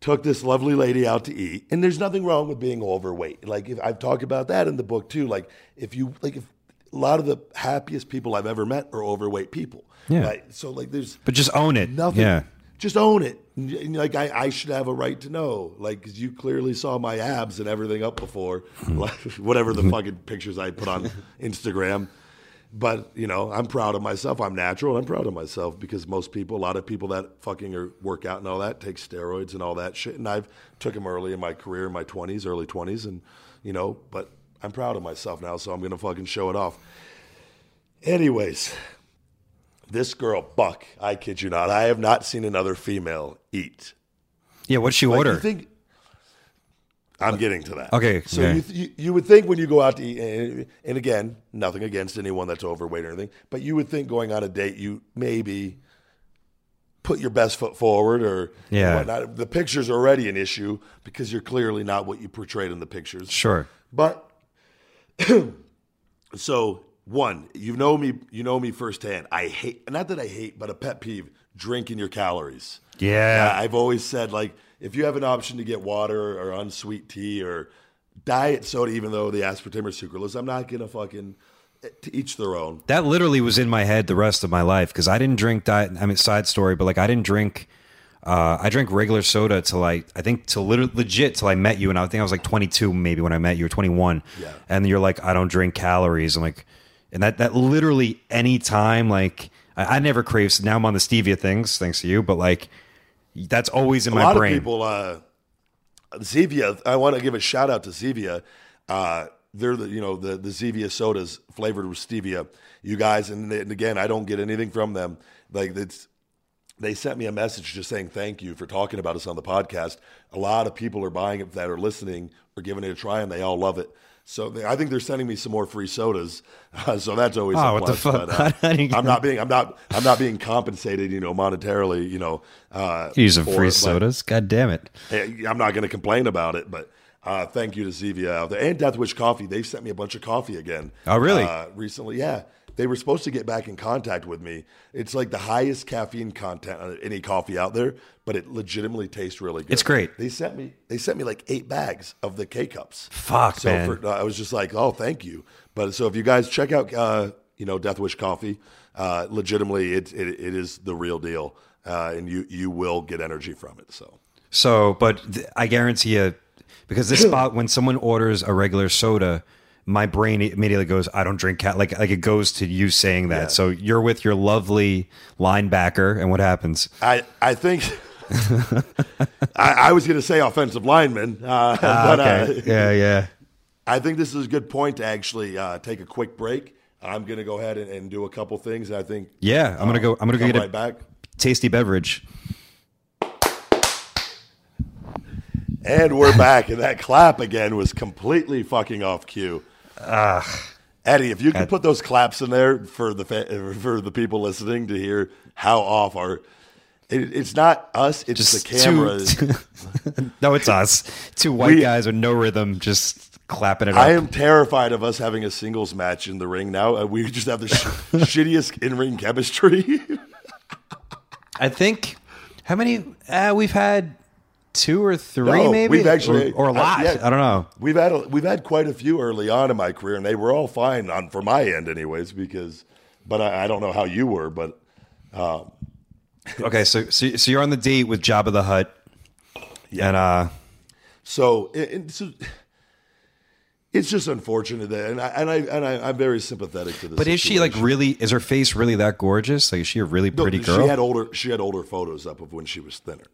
[SPEAKER 4] took this lovely lady out to eat. And there's nothing wrong with being overweight. Like if, I've talked about that in the book too. Like if you like if a lot of the happiest people I've ever met are overweight people.
[SPEAKER 5] Yeah.
[SPEAKER 4] Right? So like there's
[SPEAKER 5] But just own it.
[SPEAKER 4] nothing.
[SPEAKER 5] Yeah.
[SPEAKER 4] Just own it. Like I, I should have a right to know. Like 'cause you clearly saw my abs and everything up before, hmm. like, whatever the hmm. fucking pictures I put on Instagram. But you know, I'm proud of myself. I'm natural. I'm proud of myself because most people, a lot of people that fucking are work out and all that, take steroids and all that shit. And I've took them early in my career, in my 20s, early 20s, and you know. But I'm proud of myself now, so I'm gonna fucking show it off. Anyways, this girl, Buck, I kid you not, I have not seen another female eat.
[SPEAKER 5] Yeah. What'd she
[SPEAKER 4] Like,
[SPEAKER 5] order?
[SPEAKER 4] Think, I'm uh, getting to that.
[SPEAKER 5] Okay,
[SPEAKER 4] So
[SPEAKER 5] okay.
[SPEAKER 4] You, you you would think when you go out to eat, and, and again, nothing against anyone that's overweight or anything, but you would think going on a date, you maybe put your best foot forward or
[SPEAKER 5] Yeah.
[SPEAKER 4] whatnot. The picture's already an issue because you're clearly not what you portrayed in the pictures.
[SPEAKER 5] sure.
[SPEAKER 4] But so one, you know me, you know me firsthand. I hate not that I hate, but a pet peeve: drinking your calories.
[SPEAKER 5] Yeah.
[SPEAKER 4] I've always said like if you have an option to get water or unsweet tea or diet soda, even though the aspartame or sucralose, I'm not gonna fucking eh, to each their own.
[SPEAKER 5] That literally was in my head the rest of my life because I didn't drink diet. I mean, side story, but like I didn't drink. Uh, I drank regular soda till I, I think till lit- legit till I met you, and I think I was like 22 maybe when I met you, or 21.
[SPEAKER 4] Yeah.
[SPEAKER 5] And you're like, I don't drink calories. I'm like, and that that literally any time like I, I never crave. So Now I'm on the stevia things thanks to you, but like that's always in
[SPEAKER 4] a
[SPEAKER 5] my
[SPEAKER 4] lot
[SPEAKER 5] brain.
[SPEAKER 4] of people uh Zevia, I want to give a shout out to Zevia. Uh they're the you know the the Zevia sodas flavored with stevia. You guys and, and again, I don't get anything from them. Like it's they sent me a message just saying thank you for talking about us on the podcast. A lot of people are buying it that are listening or giving it a try, and they all love it. So they, I think they're sending me some more free sodas. so that's always
[SPEAKER 5] Oh,
[SPEAKER 4] a
[SPEAKER 5] what the
[SPEAKER 4] plus.
[SPEAKER 5] fuck?
[SPEAKER 4] But, uh,
[SPEAKER 5] How do you get-
[SPEAKER 4] I'm not being I'm not I'm not being compensated, you know, monetarily, you know. Uh,
[SPEAKER 5] Use of free
[SPEAKER 4] it,
[SPEAKER 5] sodas. God damn it.
[SPEAKER 4] I'm not going to complain about it, but uh, thank you to Zevia out there and Death Wish Coffee. They've sent me a bunch of coffee again.
[SPEAKER 5] Oh, really?
[SPEAKER 4] Uh, recently, yeah. They were supposed to get back in contact with me. It's like the highest caffeine content any coffee out there, but it legitimately tastes really good.
[SPEAKER 5] It's great.
[SPEAKER 4] They sent me. They sent me like eight bags of the K cups.
[SPEAKER 5] Fuck,
[SPEAKER 4] so
[SPEAKER 5] man.
[SPEAKER 4] For, I was just like, oh, thank you. But so if you guys check out, uh, you know, Death Wish Coffee, uh, legitimately, it, it it is the real deal, uh, and you you will get energy from it. So.
[SPEAKER 5] So, but th- I guarantee you, because this spot, when someone orders a regular soda, my brain immediately goes, "I don't drink cat." Like, like it goes to you saying that.
[SPEAKER 4] Yeah.
[SPEAKER 5] So you're with your lovely linebacker, and what happens?
[SPEAKER 4] I, I think I, I was going to say offensive lineman, uh, but
[SPEAKER 5] okay.
[SPEAKER 4] uh,
[SPEAKER 5] yeah, yeah.
[SPEAKER 4] I think this is a good point to actually uh, take a quick break. I'm going to go ahead and, and do a couple things. I think
[SPEAKER 5] Yeah, I'm gonna go. I'm gonna go get
[SPEAKER 4] right
[SPEAKER 5] a
[SPEAKER 4] back.
[SPEAKER 5] tasty beverage.
[SPEAKER 4] And we're back, and that clap again was completely fucking off cue. Eddie, if you could put those claps in there for the fa- for the people listening to hear how off our, it, it's not us, it's
[SPEAKER 5] Just
[SPEAKER 4] the cameras.
[SPEAKER 5] Two, no, it's us. Two white
[SPEAKER 4] We-
[SPEAKER 5] guys with no rhythm, just clapping it up.
[SPEAKER 4] I am terrified of us having a singles match in the ring now. Uh, we just have the sh- shittiest in ring chemistry.
[SPEAKER 5] I think how many uh, we've had two or three,
[SPEAKER 4] No,
[SPEAKER 5] maybe,
[SPEAKER 4] we've actually
[SPEAKER 5] or, or a
[SPEAKER 4] uh,
[SPEAKER 5] lot.
[SPEAKER 4] yeah.
[SPEAKER 5] I don't know.
[SPEAKER 4] We've had a, we've had quite a few early on in my career, and they were all fine on for my end, anyways. Because, but I, I don't know how you were, but
[SPEAKER 5] Okay, so so, so you're on the date with Jabba the Hutt, and uh,
[SPEAKER 4] So, it, it- so it's just unfortunate that, and I and I and I, I'm very sympathetic to this.
[SPEAKER 5] but is she like really? Is her face really that gorgeous? Like, is she a really
[SPEAKER 4] No,
[SPEAKER 5] pretty girl?
[SPEAKER 4] She had older. She had older photos up of when she was thinner.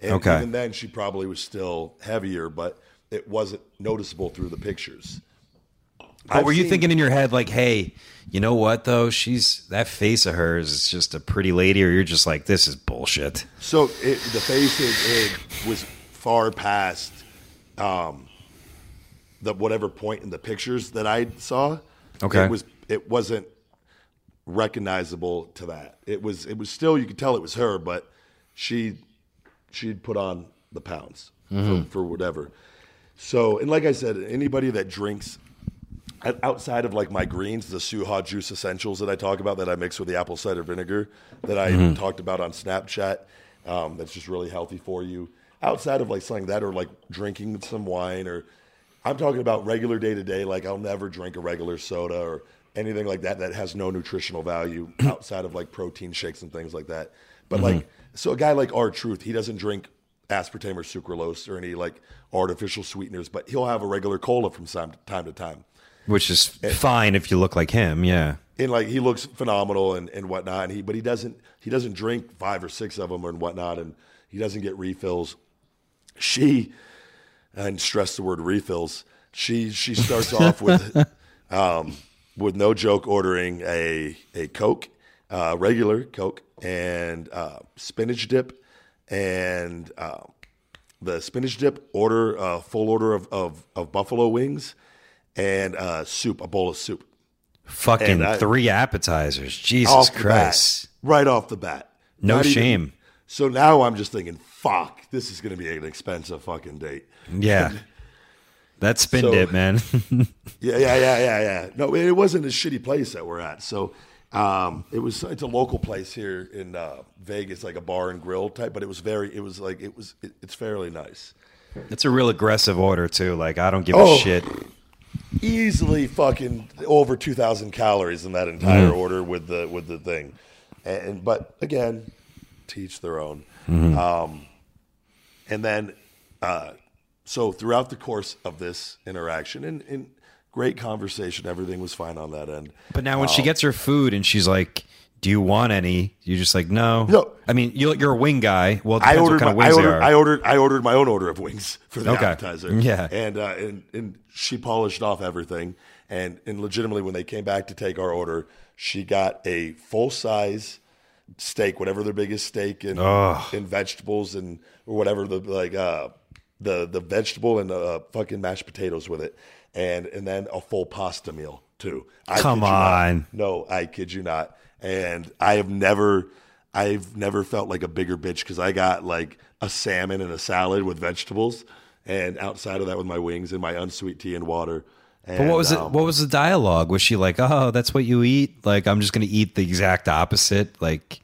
[SPEAKER 4] And
[SPEAKER 5] Okay.
[SPEAKER 4] Even then, she probably was still heavier, but it wasn't noticeable through the pictures.
[SPEAKER 5] but were you thinking in your head like, hey, you know what though? She's that face of hers is just a pretty lady, or you're just like, this is bullshit.
[SPEAKER 4] So it, the face it, it was far past um, the whatever point in the pictures that I saw.
[SPEAKER 5] Okay.
[SPEAKER 4] it was it wasn't recognizable to that. It was it was still you could tell it was her, but she she'd put on the pounds for, mm-hmm. for whatever. So and like I said, anybody that drinks outside of like my greens, the Suja juice essentials that I talk about that I mix with the apple cider vinegar that I mm-hmm. talked about on Snapchat, um, that's just really healthy for you. Outside of like something that or like drinking some wine or I'm talking about regular day to day, like I'll never drink a regular soda or anything like that that has no nutritional value outside of like protein shakes and things like that. But mm-hmm. like, so a guy like R-Truth, he doesn't drink aspartame or sucralose or any like artificial sweeteners, but he'll have a regular cola from time time to time.
[SPEAKER 5] Which is fine if you look like him, yeah.
[SPEAKER 4] And like he looks phenomenal and, and whatnot. And he but he doesn't he doesn't drink five or six of them and whatnot, and he doesn't get refills. She and stress the word refills. She she starts off with um, with no joke ordering a a Coke, uh, regular Coke, and uh, spinach dip, and uh, the spinach dip. Order a full order of, of, of buffalo wings, and uh, soup, a bowl of soup.
[SPEAKER 5] Fucking
[SPEAKER 4] I-
[SPEAKER 5] three appetizers. Jesus Christ.
[SPEAKER 4] bat, right off the bat.
[SPEAKER 5] No
[SPEAKER 4] Not even-
[SPEAKER 5] shame.
[SPEAKER 4] so now I'm just thinking, fuck, this is going to be an expensive fucking date.
[SPEAKER 5] Yeah. That spin
[SPEAKER 4] So-
[SPEAKER 5] dip, man.
[SPEAKER 4] Yeah, yeah, yeah, yeah, yeah. No, it wasn't a shitty place that we're at. So um, it was. It's a local place here in uh, Vegas, like a bar and grill type. But it was very. It was like it was. It, it's fairly nice.
[SPEAKER 5] it's a real aggressive order too. Like I don't give
[SPEAKER 4] Oh.
[SPEAKER 5] a shit.
[SPEAKER 4] Easily fucking over two thousand calories in that entire order with the with the thing. And but again, teach their own. Um, and then, uh, so throughout the course of this interaction, and, and great conversation, everything was fine on that end.
[SPEAKER 5] But now when she gets her food and she's like, "Do you want any?" You're just like, "No."
[SPEAKER 4] No.
[SPEAKER 5] I mean, you're, you're a wing guy. Well,
[SPEAKER 4] I ordered,
[SPEAKER 5] what kind of
[SPEAKER 4] my, I ordered. I ordered, I ordered my own order of wings for the
[SPEAKER 5] Okay.
[SPEAKER 4] appetizer.
[SPEAKER 5] Yeah.
[SPEAKER 4] and uh, and and she polished off everything, and and legitimately when they came back to take our order, she got a full size steak, whatever their biggest steak and and vegetables and or whatever the like uh the the vegetable and the uh, fucking mashed potatoes with it, and and then a full pasta meal too. I
[SPEAKER 5] Come
[SPEAKER 4] kid you not.
[SPEAKER 5] on.
[SPEAKER 4] No, I kid you not. And I have never, I've never felt like a bigger bitch because I got like a salmon and a salad with vegetables, and outside of that with my wings and my unsweet tea and water.
[SPEAKER 5] But what was it? Um, what was the dialogue? Was she like, "Oh, that's what you eat"? Like, I'm just going to eat the exact opposite. Like,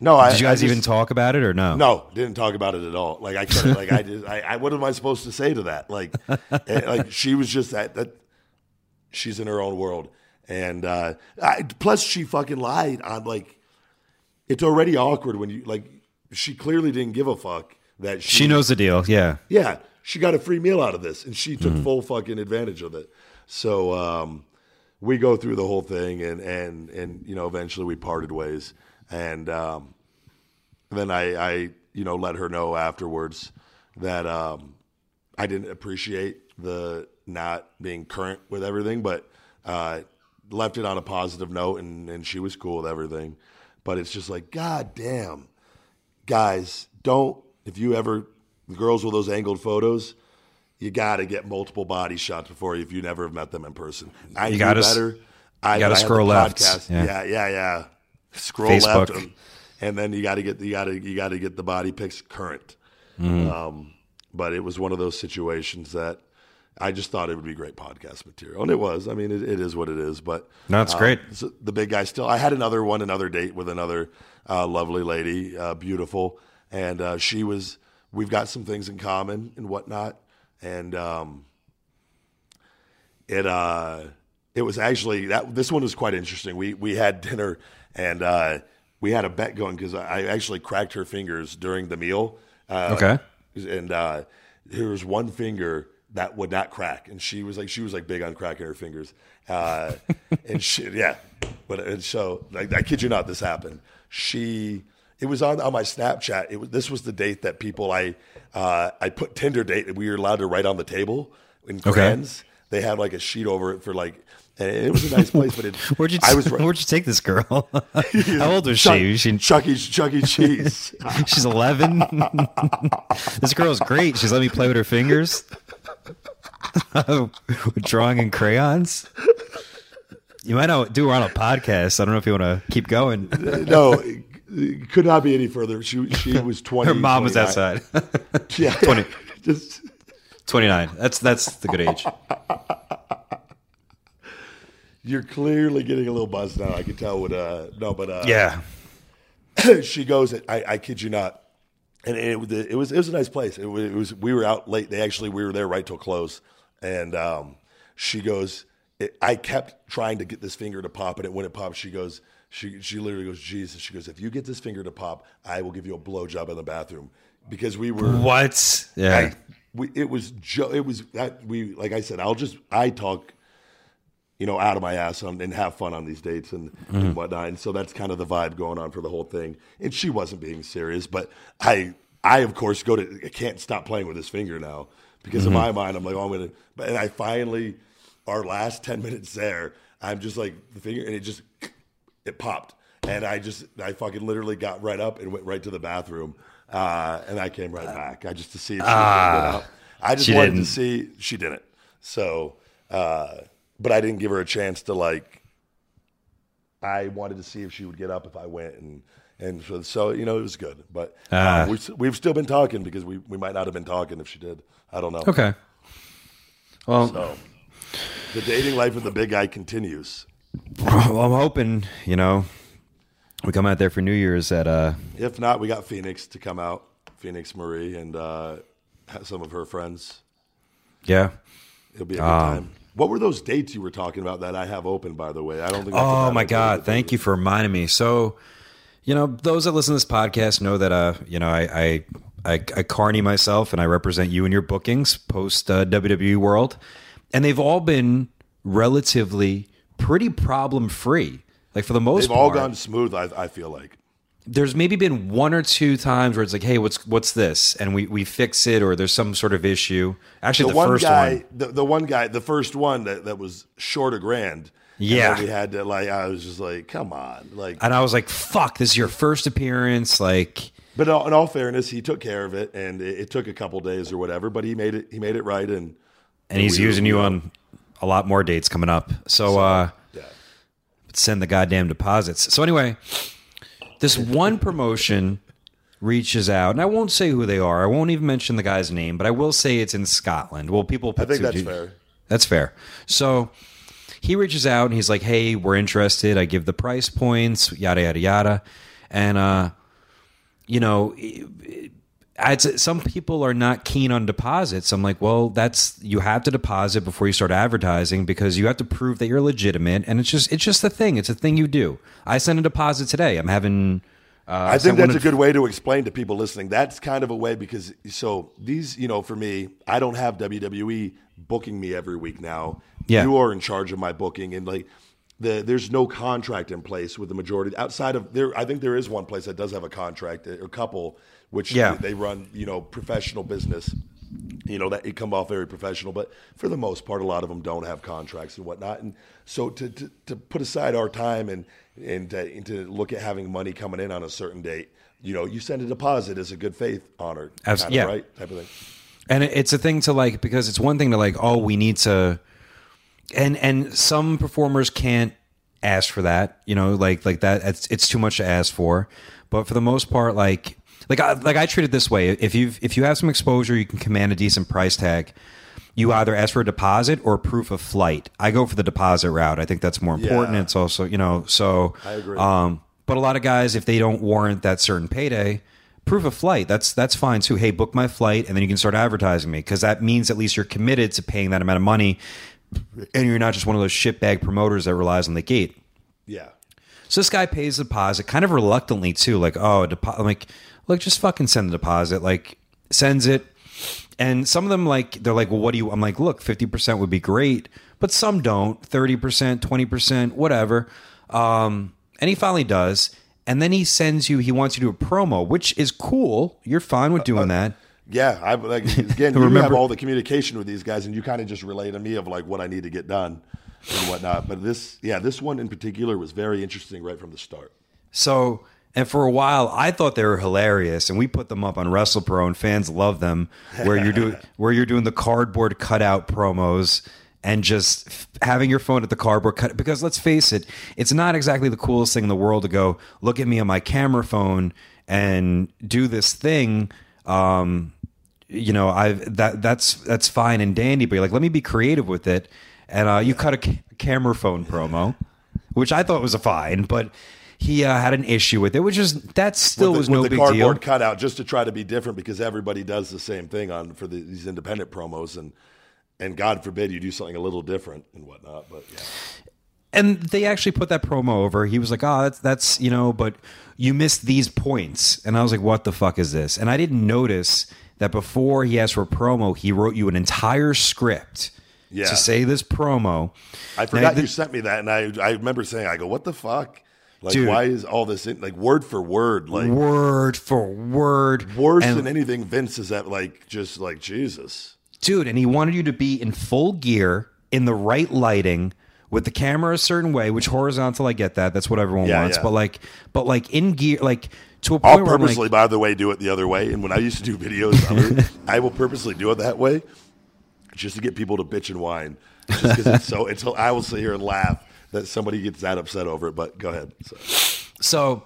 [SPEAKER 4] No, I,
[SPEAKER 5] did you
[SPEAKER 4] I
[SPEAKER 5] guys
[SPEAKER 4] just-
[SPEAKER 5] even talk about it or no?
[SPEAKER 4] No, didn't talk about it at all. Like I couldn't. like I did. I, I. What am I supposed to say to that? Like, eh, like she was just that. That she's in her own world, and uh, I, plus she fucking lied on like. It's already awkward when you like. She clearly didn't give a fuck that she,
[SPEAKER 5] She knows the deal. Yeah.
[SPEAKER 4] Yeah, she got a free meal out of this, and she took full fucking advantage of it. So um, we go through the whole thing, and and and you know, eventually we parted ways, and um, then I, I, you know, let her know afterwards that um, I didn't appreciate the not being current with everything, but uh, left it on a positive note, and, and she was cool with everything. But it's just like, God damn, guys, don't if you ever the girls with those angled photos, you got to get multiple body shots before you if you never have met them in person. I
[SPEAKER 5] You gotta
[SPEAKER 4] better. I had the
[SPEAKER 5] scroll left. Yeah.
[SPEAKER 4] Yeah, yeah, yeah. Scroll
[SPEAKER 5] Facebook.
[SPEAKER 4] left, and, and then you got to get you got to you got to get the body pics current.
[SPEAKER 5] Mm-hmm.
[SPEAKER 4] Um, but it was one of those situations that I just thought it would be great podcast material, and it was. I mean, it, it is what it is. But
[SPEAKER 5] No, it's
[SPEAKER 4] um,
[SPEAKER 5] great.
[SPEAKER 4] so the big guy still. I had another one, another date with another uh, lovely lady, uh, beautiful, and uh, she was. We've got some things in common and whatnot, and um, it uh, it was actually that. This one was quite interesting. We we had dinner and uh, we had a bet going because I actually cracked her fingers during the meal. Uh,
[SPEAKER 5] Okay.
[SPEAKER 4] and uh, there was one finger that would not crack, and she was like, she was like big on cracking her fingers, uh, and she, yeah, but and so like, I kid you not, this happened. She, it was on on my Snapchat. It was this was the date that people I uh, I put Tinder date, and we were allowed to write on the table in crayons. They had like a sheet over it for like, and it was a nice place, but it,
[SPEAKER 5] Where'd you
[SPEAKER 4] I was
[SPEAKER 5] Where'd you take this girl? How old was
[SPEAKER 4] Chuck,
[SPEAKER 5] she? she
[SPEAKER 4] Chuck E. Chuck E. Cheese.
[SPEAKER 5] she's eleven. this girl's great. She's let me play with her fingers. Drawing in crayons. You might not do her on a podcast. I don't know if you want to keep going.
[SPEAKER 4] no, could not be any further. She she was twenty.
[SPEAKER 5] Her mom was outside.
[SPEAKER 4] Yeah,
[SPEAKER 5] 20.
[SPEAKER 4] Just
[SPEAKER 5] Twenty nine. That's that's the good age.
[SPEAKER 4] You're clearly getting a little buzzed now. I can tell what. Uh, no, but uh,
[SPEAKER 5] Yeah.
[SPEAKER 4] she goes. I, I kid you not, and it, was- it was it was a nice place. It was, it was we were out late. They actually we were there right till close, and um, she goes. It, I kept trying to get this finger to pop, and it when it popped, she goes. She she literally goes, Jesus. She goes, if you get this finger to pop, I will give you a blowjob in the bathroom because we were
[SPEAKER 5] What? Yeah.
[SPEAKER 4] I, we, it was jo- it was that we like I said I'll just I talk you know out of my ass on, and have fun on these dates and, and whatnot. And so that's kind of the vibe going on for the whole thing. And she wasn't being serious but I I of course go to I can't stop playing with this finger now because in my mind I'm like oh I'm gonna but and I finally our last ten minutes there I'm just like the finger and it just it popped. And I just I fucking literally got right up and went right to the bathroom uh, and I came right back. I just to see if she out I just wanted
[SPEAKER 5] didn't.
[SPEAKER 4] to see she didn't. So uh, but I didn't give her a chance to like I wanted to see if she would get up if I went and and so, so you know it was good but
[SPEAKER 5] Ah.
[SPEAKER 4] uh, we've, we've still been talking because we, we might not have been talking if she did I don't know
[SPEAKER 5] Okay. Well,
[SPEAKER 4] so the dating life of the big guy continues
[SPEAKER 5] well, I'm hoping you know we come out there for New Year's at uh
[SPEAKER 4] If not, we got Phoenix to come out, Phoenix Marie, and uh, some of her friends.
[SPEAKER 5] yeah.
[SPEAKER 4] It'll be a good
[SPEAKER 5] Um,
[SPEAKER 4] time. What were those dates you were talking about that I have open? By the way, I don't think. I
[SPEAKER 5] Oh my God! Thank you for reminding me. So, you know, those that listen to this podcast know that uh, you know, I I I, I carny myself and I represent you in your bookings post uh, WWE World, and they've all been relatively pretty problem free. Like for the most
[SPEAKER 4] They've all gone smooth. I, I feel like.
[SPEAKER 5] There's maybe been one or two times where it's like, hey, what's what's this, and we we fix it, or there's some sort of issue. Actually,
[SPEAKER 4] The,
[SPEAKER 5] the,
[SPEAKER 4] one
[SPEAKER 5] first
[SPEAKER 4] guy,
[SPEAKER 5] one,
[SPEAKER 4] The, the one guy, the first one that, that was short a grand.
[SPEAKER 5] Yeah.
[SPEAKER 4] we had to like. I was just like, come on, like.
[SPEAKER 5] and I was like, fuck, this is your first appearance, like.
[SPEAKER 4] But in all, fairness, he took care of it, and it, it took a couple days or whatever. But he made it. He made it right, and
[SPEAKER 5] and he's using you on a lot more dates coming up. So, uh,
[SPEAKER 4] yeah.
[SPEAKER 5] send the goddamn deposits. So anyway, this one promotion reaches out, and I won't say who they are. I won't even mention the guy's name, but I will say it's in Scotland. Well, people.
[SPEAKER 4] I think that's fair.
[SPEAKER 5] That's fair. So he reaches out and he's like, "Hey, we're interested. I give the price points, yada yada yada," and uh, you know, I'd some people are not keen on deposits. I'm like, well, that's you have to deposit before you start advertising because you have to prove that you're legitimate, and it's just it's just a thing. It's a thing you do. I sent a deposit today. I'm having. Uh,
[SPEAKER 4] I think that's a good way to explain to people listening. That's kind of a way because so these, you know, for me, I don't have WWE booking me every week now.
[SPEAKER 5] Yeah.
[SPEAKER 4] You are in charge of my booking, and like the there's no contract in place with the majority outside of there. I think there is one place that does have a contract, a couple, which
[SPEAKER 5] Yeah.
[SPEAKER 4] they run, you know, professional business. You know that it come off very professional, but for the most part, a lot of them don't have contracts and whatnot. And so to to, to put aside our time and and to, and to look at having money coming in on a certain date, you know, you send a deposit as a good faith honor,
[SPEAKER 5] Abs-
[SPEAKER 4] kind of,
[SPEAKER 5] yeah.
[SPEAKER 4] right, type of thing.
[SPEAKER 5] and it's a thing to like because it's one thing to like oh we need to and and some performers can't ask for that you know like like that it's, it's too much to ask for but for the most part like like I, like I treat it this way. If you if you have some exposure you can command a decent price tag. You either ask for a deposit or proof of flight. I go for the deposit route. I think that's more important.
[SPEAKER 4] Yeah.
[SPEAKER 5] it's also you know so
[SPEAKER 4] I agree.
[SPEAKER 5] um but a lot of guys if they don't warrant that certain payday proof of flight that's that's fine too. Hey book my flight and then you can start advertising me because that means at least you're committed to paying that amount of money and you're not just one of those shitbag promoters that relies on the gate.
[SPEAKER 4] Yeah,
[SPEAKER 5] so this guy pays a deposit kind of reluctantly too. Like oh a depo- like look just fucking send the deposit like sends it and some of them like they're like well what do you i'm like look 50% would be great but some don't 30% 20% whatever um, and he finally does and then he sends you he wants you to do a promo which is cool you're fine with doing that
[SPEAKER 4] yeah. I like again. you
[SPEAKER 5] Remember-
[SPEAKER 4] have all the communication with these guys, and you kind of just relay to me of like what I need to get done and whatnot. But this, yeah, this one in particular was very interesting right from the start.
[SPEAKER 5] So, and for a while, I thought they were hilarious, and we put them up on WrestlePro, and fans love them. Where you're doing where you're doing the cardboard cutout promos and just f- having your phone at the cardboard cut. Because let's face it, it's not exactly the coolest thing in the world to go look at me on my camera phone and do this thing. Um, you know, I that that's that's fine and dandy, but you're like, let me be creative with it. And uh, you cut a ca- camera phone promo, which I thought was a fine, but he uh, had an issue with it, which is that still
[SPEAKER 4] with
[SPEAKER 5] was
[SPEAKER 4] the,
[SPEAKER 5] no
[SPEAKER 4] with the
[SPEAKER 5] big deal.
[SPEAKER 4] cardboard cutout just to try to be different because everybody does the same thing on for the, these independent promos and and God forbid you do something a little different and whatnot. But yeah,
[SPEAKER 5] and they actually put that promo over. He was like, "Oh, that's that's you know, but you missed these points." And I was like, "What the fuck is this?" And I didn't notice that before he asked for a promo, he wrote you an entire script
[SPEAKER 4] Yeah.
[SPEAKER 5] to say this promo.
[SPEAKER 4] I forgot
[SPEAKER 5] the-
[SPEAKER 4] you sent me that, and I I remember saying, I go, what the fuck? Like,
[SPEAKER 5] Dude.
[SPEAKER 4] why is all this in, like word for word, like
[SPEAKER 5] word for word,
[SPEAKER 4] worse
[SPEAKER 5] and-
[SPEAKER 4] than anything Vince is at? Like, just like Jesus.
[SPEAKER 5] dude and he wanted you to be in full gear in the right lighting with the camera a certain way which horizontal i get that that's what everyone
[SPEAKER 4] Yeah,
[SPEAKER 5] wants
[SPEAKER 4] yeah.
[SPEAKER 5] but like but like in gear like to a
[SPEAKER 4] I'll
[SPEAKER 5] point where I'm
[SPEAKER 4] purposely,
[SPEAKER 5] like,
[SPEAKER 4] by the way, do it the other way. And when I used to do videos, I, I will purposely do it that way, just to get people to bitch and whine. Just because it's so, Until I will sit here and laugh that somebody gets that upset over it. But go ahead. So,
[SPEAKER 5] so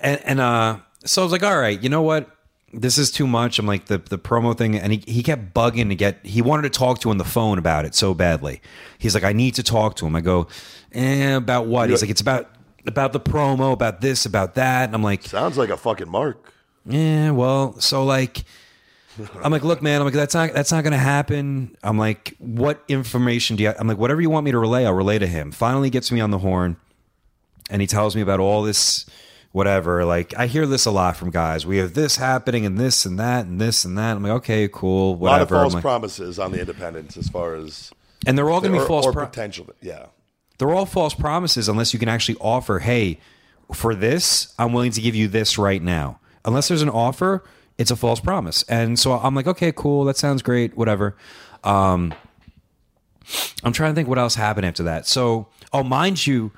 [SPEAKER 5] and and uh so i was like all right you know what this is too much i'm like the the promo thing and he, he kept bugging to get he wanted to talk to on the phone about it so badly he's like i need to talk to him i go eh, about what he's like it's about about the promo about this about that and i'm like
[SPEAKER 4] sounds like a fucking mark.
[SPEAKER 5] yeah, well, so like, I'm like, look, man, I'm like, that's not that's not gonna happen. I'm like, what information do you? I'm like, whatever you want me to relay, I'll relay to him. Finally, gets me on the horn, and he tells me about all this, whatever. Like, I hear this a lot from guys. We have this happening, and this and that, and this and that. I'm like, okay, cool,
[SPEAKER 4] A lot of
[SPEAKER 5] whatever.
[SPEAKER 4] False
[SPEAKER 5] like-
[SPEAKER 4] promises on the independents as far as
[SPEAKER 5] and they're all gonna
[SPEAKER 4] or,
[SPEAKER 5] be false.
[SPEAKER 4] or
[SPEAKER 5] pro-
[SPEAKER 4] potential. Yeah.
[SPEAKER 5] they're all false promises unless you can actually offer, hey, for this, I'm willing to give you this right now. Unless there's an offer, it's a false promise. And so I'm like, okay, cool, that sounds great, whatever. Um, I'm trying to think what else happened after that. So, oh, mind you,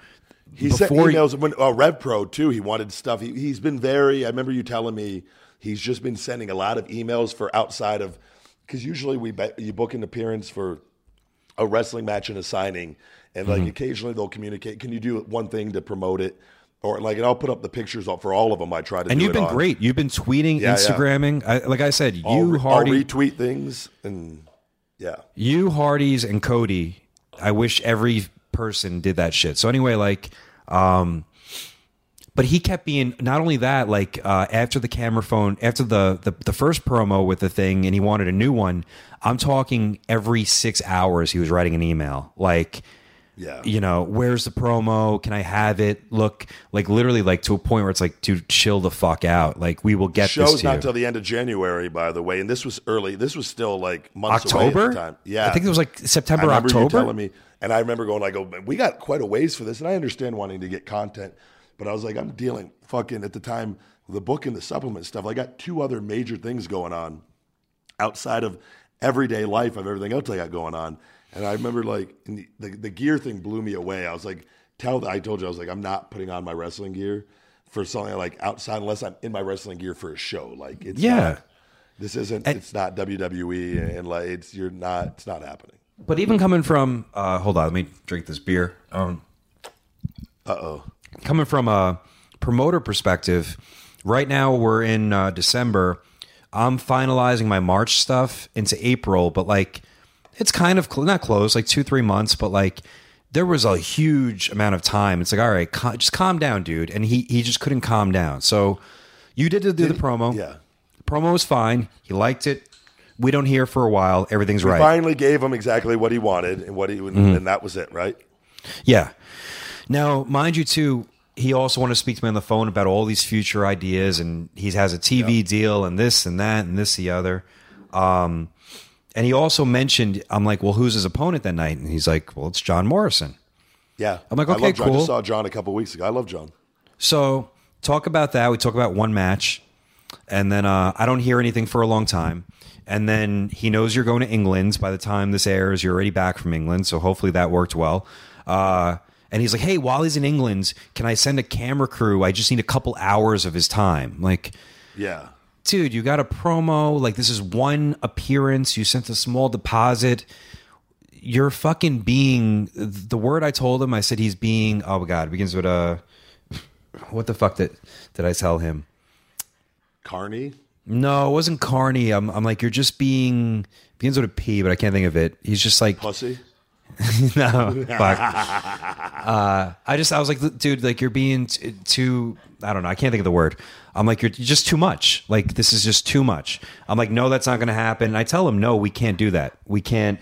[SPEAKER 4] He sent emails when uh, Rev Pro too. He wanted stuff. He, he's been very. I remember you telling me he's just been sending a lot of emails for outside of because usually we you book an appearance for a wrestling match and a signing, and
[SPEAKER 5] Mm-hmm.
[SPEAKER 4] like occasionally they'll communicate. Can you do one thing to promote it? Or like, and I'll put up the pictures for all of them. I try to. Do
[SPEAKER 5] that.
[SPEAKER 4] And you've
[SPEAKER 5] been
[SPEAKER 4] on.
[SPEAKER 5] great. You've been tweeting,
[SPEAKER 4] Yeah, yeah.
[SPEAKER 5] Instagramming. I, like I said,
[SPEAKER 4] I'll,
[SPEAKER 5] you Hardy,
[SPEAKER 4] I'll retweet things and yeah.
[SPEAKER 5] you Hardys and Cody. I wish every person did that shit. So anyway, like, um, but he kept being not only that, like uh, after the camera phone, after the, the the first promo with the thing, and he wanted a new one. I'm talking every six hours he was writing an email, like
[SPEAKER 4] Yeah.
[SPEAKER 5] You know, where's the promo? Can I have it? Look, like literally, like to a point where it's like, dude, chill the fuck out. Like we will get this
[SPEAKER 4] Show's
[SPEAKER 5] to
[SPEAKER 4] not
[SPEAKER 5] you.
[SPEAKER 4] till the end of January, by the way, and this was early. This was still like months
[SPEAKER 5] October.
[SPEAKER 4] time. Yeah,
[SPEAKER 5] I think it was like September,
[SPEAKER 4] I remember you
[SPEAKER 5] October.
[SPEAKER 4] telling me, and I remember going like, "Oh, we got quite a ways for this," and I understand wanting to get content, but I was like, I'm dealing fucking at the time the book and the supplement stuff. I got two other major things going on outside of everyday life of everything else I got going on. And I remember like in the, the the gear thing blew me away. I was like, tell that I told you I was like, I'm not putting on my wrestling gear for something like outside unless I'm in my wrestling gear for a show. Like it's
[SPEAKER 5] Yeah.
[SPEAKER 4] not, this isn't it's not WWE and, and like it's you're not it's not happening.
[SPEAKER 5] But even coming from, uh, hold on, let me drink this beer. Um,
[SPEAKER 4] Uh oh.
[SPEAKER 5] coming from a promoter perspective, right now we're in uh, December. I'm finalizing my March stuff into April, but like it's kind of cl- not close, like two, three months, but like there was a huge amount of time. It's like, all right, ca- just calm down, dude. And he, he just couldn't calm down. So you did, do the promo.
[SPEAKER 4] Yeah.
[SPEAKER 5] Promo was fine. He liked it. We don't hear for a while. Everything's right.
[SPEAKER 4] Finally gave him exactly what he wanted and what he
[SPEAKER 5] Mm-hmm.
[SPEAKER 4] and that was it, right?
[SPEAKER 5] Yeah. Now, mind you, too, he also wanted to speak to me on the phone about all these future ideas, and he has a TV deal and this and that and this the other. Um, and he also mentioned, I'm like, well, who's his opponent that night? And he's like, well, it's John Morrison.
[SPEAKER 4] Yeah.
[SPEAKER 5] I'm like,
[SPEAKER 4] I
[SPEAKER 5] okay,
[SPEAKER 4] love John. I just saw John a couple weeks ago. I love John.
[SPEAKER 5] So talk about that. We talk about one match, and then uh, I don't hear anything for a long time. And then he knows you're going to England. By the time this airs, you're already back from England. So hopefully that worked well. Uh, and he's like, "Hey, while he's in England, can I send a camera crew? I just need a couple hours of his time." Like,
[SPEAKER 4] Yeah.
[SPEAKER 5] Dude, you got a promo. Like this is one appearance. You sent a small deposit. You're fucking being the word I told him. I said he's being. Oh my god, it begins with a. What the fuck did did I tell him?
[SPEAKER 4] Carney.
[SPEAKER 5] No, it wasn't Carney. I'm, I'm like, you're just being begins with a P, but I can't think of it. He's just like,
[SPEAKER 4] Pussy.
[SPEAKER 5] no, fuck. Uh, I just, I was like, dude, like you're being t- too. I don't know. I can't think of the word. I'm like, you're just too much. Like this is just too much. I'm like, no, that's not going to happen. And I tell him, no, we can't do that. We can't.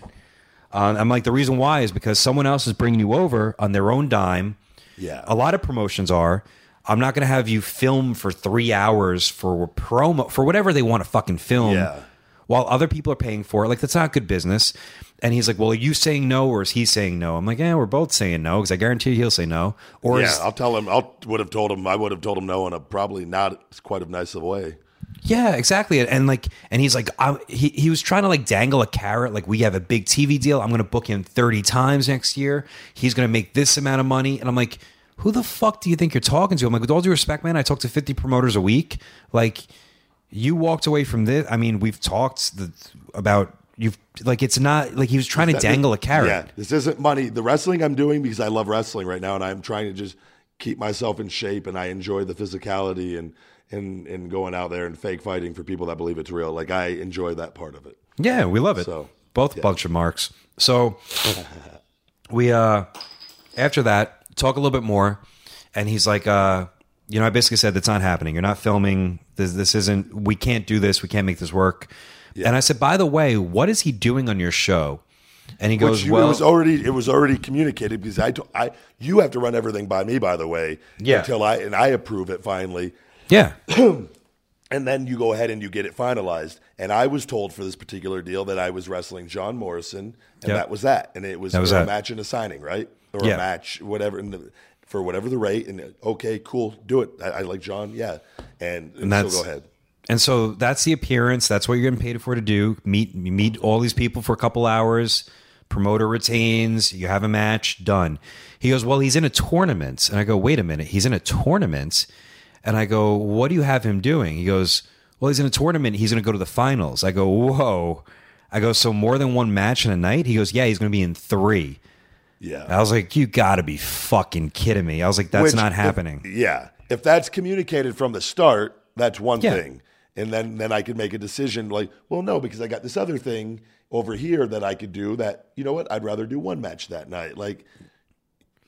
[SPEAKER 5] Uh, I'm like, the reason why is because someone else is bringing you over on their own dime.
[SPEAKER 4] Yeah.
[SPEAKER 5] A lot of promotions are. I'm not going to have you film for three hours for promo for whatever they want to fucking film.
[SPEAKER 4] Yeah.
[SPEAKER 5] While other people are paying for it, like that's not good business. And he's like, "Well, are you saying no, or is he saying no?" I'm like, "Yeah, we're both saying no because I guarantee you he'll say no." Or
[SPEAKER 4] Yeah,
[SPEAKER 5] is,
[SPEAKER 4] I'll tell him. I would have told him. I would have told him no in a probably not quite a nice of a way.
[SPEAKER 5] Yeah, exactly. And like, and he's like, I, he he was trying to like dangle a carrot. Like, we have a big TV deal. I'm going to book him 30 times next year. He's going to make this amount of money. And I'm like, who the fuck do you think you're talking to? I'm like, with all due respect, man, I talk to 50 promoters a week. Like, you walked away from this. I mean, we've talked the, about you've like it's not like he was trying to dangle a carrot.
[SPEAKER 4] Yeah, this isn't money. The wrestling I'm doing because I love wrestling right now, and I'm trying to just keep myself in shape, and I enjoy the physicality and and and going out there and fake fighting for people that believe it's real. Like I enjoy that part of it.
[SPEAKER 5] Yeah, we love it.
[SPEAKER 4] So,
[SPEAKER 5] Both bunch of marks. So we uh after that talk a little bit more, and he's like, uh, you know, I basically said that's not happening. You're not filming. This this isn't. We can't do this. We can't make this work. And I said, by the way, what is he doing on your show? And he goes,
[SPEAKER 4] Which you-
[SPEAKER 5] well,
[SPEAKER 4] it was already it was already communicated because I, to- I you have to run everything by me by the way
[SPEAKER 5] Yeah.
[SPEAKER 4] until I and I approve it finally
[SPEAKER 5] yeah,
[SPEAKER 4] and then you go ahead and you get it finalized and I was told for this particular deal that I was wrestling John Morrison and
[SPEAKER 5] Yep.
[SPEAKER 4] that was that and it was,
[SPEAKER 5] That was
[SPEAKER 4] a
[SPEAKER 5] that.
[SPEAKER 4] match and a signing right or
[SPEAKER 5] Yeah.
[SPEAKER 4] a match whatever and the, for whatever the rate and okay cool do it I, I like John yeah and, and,
[SPEAKER 5] and
[SPEAKER 4] so
[SPEAKER 5] that's
[SPEAKER 4] go ahead
[SPEAKER 5] And so that's the appearance. That's what you're getting paid for to do. Meet meet all these people for a couple hours. Promoter retains. You have a match. Done. He goes, well, he's in a tournament, and I go, wait a minute, he's in a tournament, and I go, what do you have him doing? He goes, well, he's in a tournament. He's going to go to the finals. I go, whoa. I go, so more than one match in a night? He goes, yeah, he's going to be in three.
[SPEAKER 4] Yeah
[SPEAKER 5] I was like, you got to be fucking kidding me. I was like, that's
[SPEAKER 4] Which,
[SPEAKER 5] not
[SPEAKER 4] if-
[SPEAKER 5] happening.
[SPEAKER 4] yeah. If that's communicated from the start, that's one
[SPEAKER 5] Yeah.
[SPEAKER 4] thing. And then, then I could make a decision like, well, no, because I got this other thing over here that I could do that, you know what, I'd rather do one match that night. Like,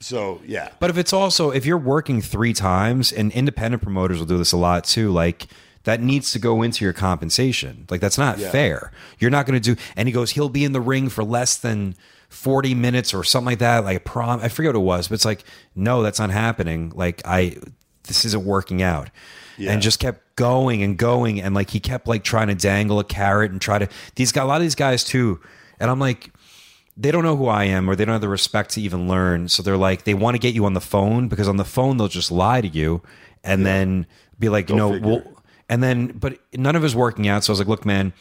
[SPEAKER 4] so yeah.
[SPEAKER 5] But if it's also if you're working three times, and independent promoters will do this a lot too, like that needs to go into your compensation. Like that's not
[SPEAKER 4] Yeah.
[SPEAKER 5] fair. You're not going to do. And he goes, he'll be in the ring for less than 40 minutes or something like that. Like a prom, I forget what it was, but it's like, no, that's not happening. Like I, this isn't working out.
[SPEAKER 4] Yeah.
[SPEAKER 5] And just kept going and going, and like he kept like trying to dangle a carrot and try to. These got a lot of these guys too, and I'm like, they don't know who I am or they don't have the respect to even learn. So they're like, they want to get you on the phone because on the phone they'll just lie to you and then be like, you
[SPEAKER 4] Go
[SPEAKER 5] know,
[SPEAKER 4] figure.
[SPEAKER 5] well, and then, but none of it was working out. So I was like, look, man,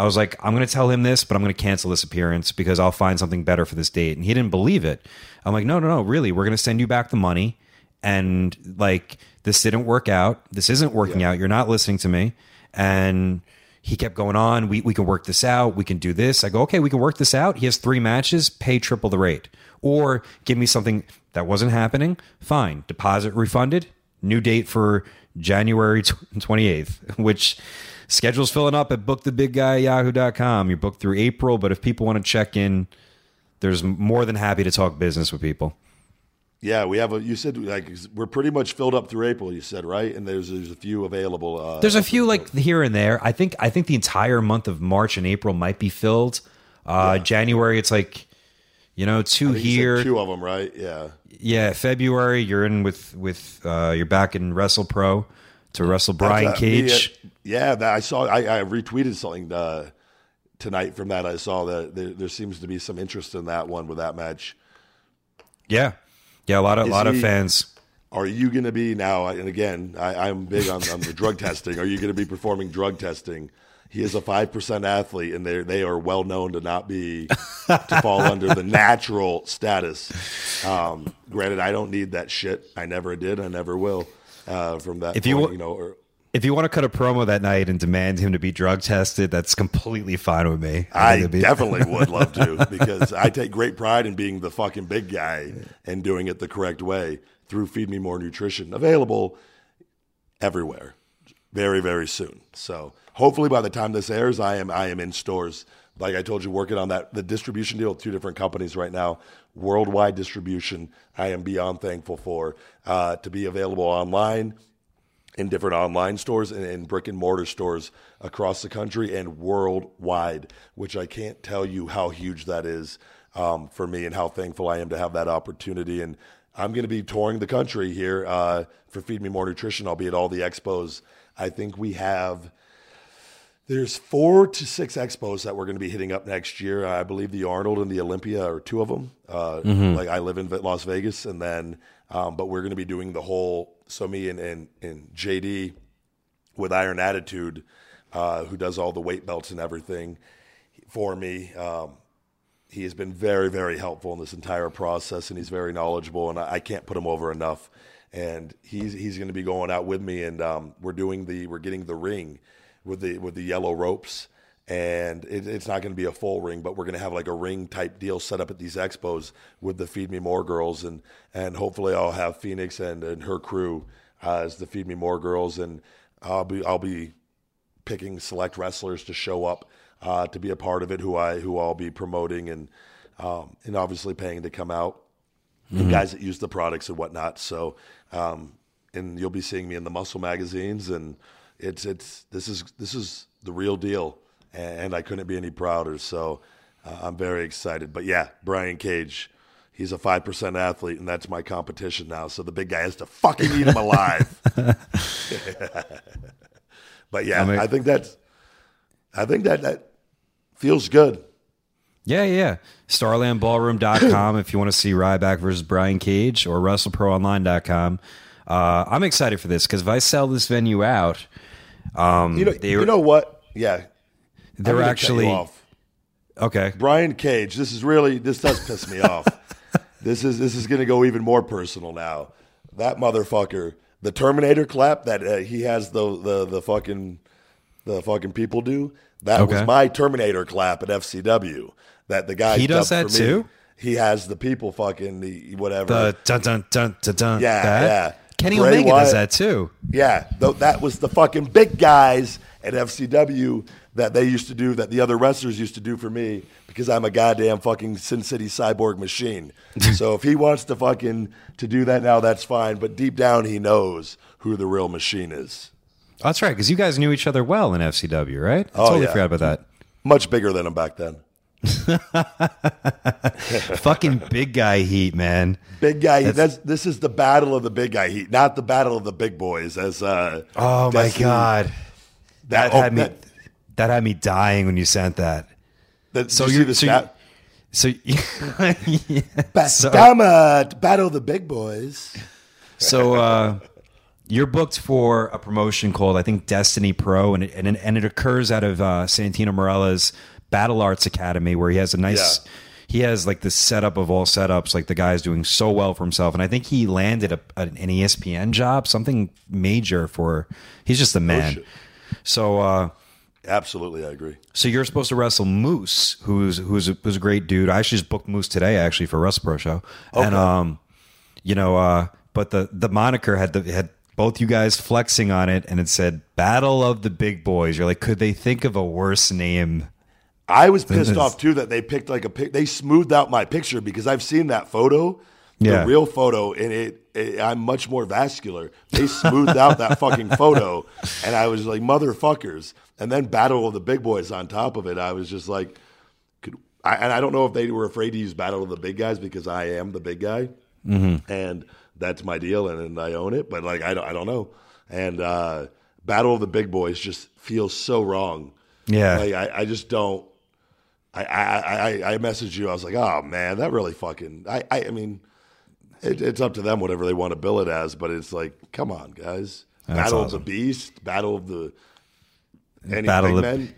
[SPEAKER 5] I was like, I'm going to tell him this, but I'm going to cancel this appearance because I'll find something better for this date. And he didn't believe it. I'm like, no, no, no, really, we're going to send you back the money. And like, this didn't work out. This isn't working out. You're not listening to me. And he kept going on. We, we can work this out. We can do this. I go, okay, we can work this out. He has three matches, pay triple the rate. Or give me something that wasn't happening. Fine. Deposit refunded. New date for January 28th, which schedule's filling up at bookthebigguy.yahoo.com. You're booked through April, but if people want to check in, there's more than happy to talk business with people.
[SPEAKER 4] Yeah, we have a. You said like we're pretty much filled up through April. You said right, and there's there's a few available. Uh,
[SPEAKER 5] There's a few like here and there. I think I think the entire month of March and April might be filled. Uh, January, it's like you know two here.
[SPEAKER 4] two of them, right? Yeah,
[SPEAKER 5] Yeah, February, you're in with with uh, you're back in Wrestle Pro to wrestle Brian
[SPEAKER 4] That's, uh, me,
[SPEAKER 5] Cage.
[SPEAKER 4] uh, yeah, that I saw. I, I retweeted something uh, tonight from that. I saw that there, there seems to be some interest in that one with that match.
[SPEAKER 5] Yeah, yeah, a lot of
[SPEAKER 4] Is
[SPEAKER 5] lot of fans.
[SPEAKER 4] Are you going to be now? And again, I, I'm big on, on the drug testing. Are you going to be performing drug testing? He is a five percent athlete, and they they are well known to not be to fall under the natural status. Um, granted, I don't need that shit. I never did. I never will. Uh, from that,
[SPEAKER 5] If you
[SPEAKER 4] point, you know, or,
[SPEAKER 5] If you want to cut a promo that night and demand him to be drug tested, that's completely fine with me.
[SPEAKER 4] I
[SPEAKER 5] it'd be-
[SPEAKER 4] definitely would love to because I take great pride in being the fucking big guy and doing it the correct way through Feed Me More Nutrition, available everywhere, very very soon. So hopefully by the time this airs, I am I am in stores. Like I told you, working on that the distribution deal with two different companies right now, worldwide distribution. I am beyond thankful for uh, to be available online in different online stores and in brick and mortar stores across the country and worldwide, which I can't tell you how huge that is um, for me and how thankful I am to have that opportunity. And I'm going to be touring the country here uh, for Feed Me More Nutrition. I'll be at all the expos. I think we have. There's four to six expos that we're going to be hitting up next year. I believe the Arnold and the Olympia are two of them. Uh, Like I live in Las Vegas, and then, um, but we're going to be doing the whole. So me and and, and JD with Iron Attitude, uh, who does all the weight belts and everything for me. Um, he has been very, very helpful in this entire process, and he's very knowledgeable, and I, I can't put him over enough. And he's he's going to be going out with me, and um, we're doing the we're getting the ring with the with the yellow ropes, and it, it's not going to be a full ring, but we're going to have like a ring type deal set up at these expos with the Feed Me More girls, and and hopefully I'll have Phoenix and and her crew uh, as the Feed Me More girls, and I'll be I'll be picking select wrestlers to show up uh, to be a part of it, who I who I'll be promoting and um, and obviously paying to come out, and guys that use the products and whatnot. So, um, and you'll be seeing me in the Muscle magazines, and it's it's this is this is the real deal, and I couldn't be any prouder. So, uh, I'm very excited. But yeah, Brian Cage. He's a five percent athlete, and that's my competition now. So the big guy has to fucking eat him alive. But yeah,
[SPEAKER 5] I mean-
[SPEAKER 4] I think that's, I think that that feels good.
[SPEAKER 5] Yeah, yeah. StarlandBallroom.com if you want to see Ryback versus Brian Cage or WrestleProOnline.com. Uh, I'm excited for this because if I sell this venue out, um,
[SPEAKER 4] You know,
[SPEAKER 5] they,
[SPEAKER 4] you know what? Yeah,
[SPEAKER 5] they're actually
[SPEAKER 4] off.
[SPEAKER 5] okay.
[SPEAKER 4] Brian Cage. This is really this does piss me off. This is this is going to go even more personal now. That motherfucker, the Terminator clap that uh, he has the the the fucking the fucking people do. That was my Terminator clap at FCW. That the guy
[SPEAKER 5] He does that too?
[SPEAKER 4] He has the people fucking the whatever.
[SPEAKER 5] The dun dun dun dun dun.
[SPEAKER 4] Yeah,
[SPEAKER 5] that.
[SPEAKER 4] yeah.
[SPEAKER 5] Kenny
[SPEAKER 4] Bray
[SPEAKER 5] Omega does that too.
[SPEAKER 4] Yeah, th- that was the fucking big guys at FCW that they used to do, that the other wrestlers used to do for me because I'm a goddamn fucking Sin City cyborg machine. so if he wants to fucking to do that now, that's fine. But deep down, he knows who the real machine is.
[SPEAKER 5] That's right, because you guys knew each other well in FCW, right? I
[SPEAKER 4] Oh,
[SPEAKER 5] totally
[SPEAKER 4] yeah.
[SPEAKER 5] forgot about that.
[SPEAKER 4] Much bigger than him back then.
[SPEAKER 5] Fucking big guy heat, man.
[SPEAKER 4] Big guy. Heat. That's this is the battle of the big guy heat, not the battle of the big boys. As uh,
[SPEAKER 5] Oh my god, that
[SPEAKER 4] oh,
[SPEAKER 5] had me.
[SPEAKER 4] that-
[SPEAKER 5] That had me dying when you sent that.
[SPEAKER 4] that-
[SPEAKER 5] So
[SPEAKER 4] you see the
[SPEAKER 5] so you- So, yeah.
[SPEAKER 4] Ba-
[SPEAKER 5] so,
[SPEAKER 4] Dama, battle of the big boys.
[SPEAKER 5] so uh, you're booked for a promotion called I think Destiny Pro, and it, and it, and it occurs out of uh, Santino Marella's Battle Arts Academy, where he has a nice.
[SPEAKER 4] Yeah.
[SPEAKER 5] He has like the setup of all setups. Like the guy's doing so well for himself, and I think he landed a, an ESPN job, something major for. He's just the man.
[SPEAKER 4] shit.
[SPEAKER 5] so. uh
[SPEAKER 4] Absolutely, I agree.
[SPEAKER 5] So you're supposed to wrestle Moose, who's who's a, who's a great dude. I actually just booked Moose today, actually for Wrestle Pro show, and um, you know, uh, but the the moniker had the had both you guys flexing on it, and it said "Battle of the Big Boys." You're like, could they think of a worse name?
[SPEAKER 4] I was pissed off too that they picked like a pic. They smoothed out my picture because I've seen that photo,
[SPEAKER 5] Yeah.
[SPEAKER 4] the real photo, and it, it. I'm much more vascular. They smoothed out that fucking photo, and I was like, motherfuckers. And then Battle of the Big Boys on top of it. I was just like, could I, and I don't know if they were afraid to use Battle of the Big Guys because I am the big guy,
[SPEAKER 5] Mm-hmm.
[SPEAKER 4] and that's my deal, and, and I own it. But like, I don't, I don't know. And uh, Battle of the Big Boys just feels so wrong.
[SPEAKER 5] Yeah.
[SPEAKER 4] like I, I just don't. I, I, I, I messaged you. I was like, oh man, that really fucking. I, I, I mean, it, it's up to them whatever they want to bill it as, but it's like, come on, guys.
[SPEAKER 5] That's
[SPEAKER 4] Battle of the Beast, Battle of the any
[SPEAKER 5] Battle of the-
[SPEAKER 4] men.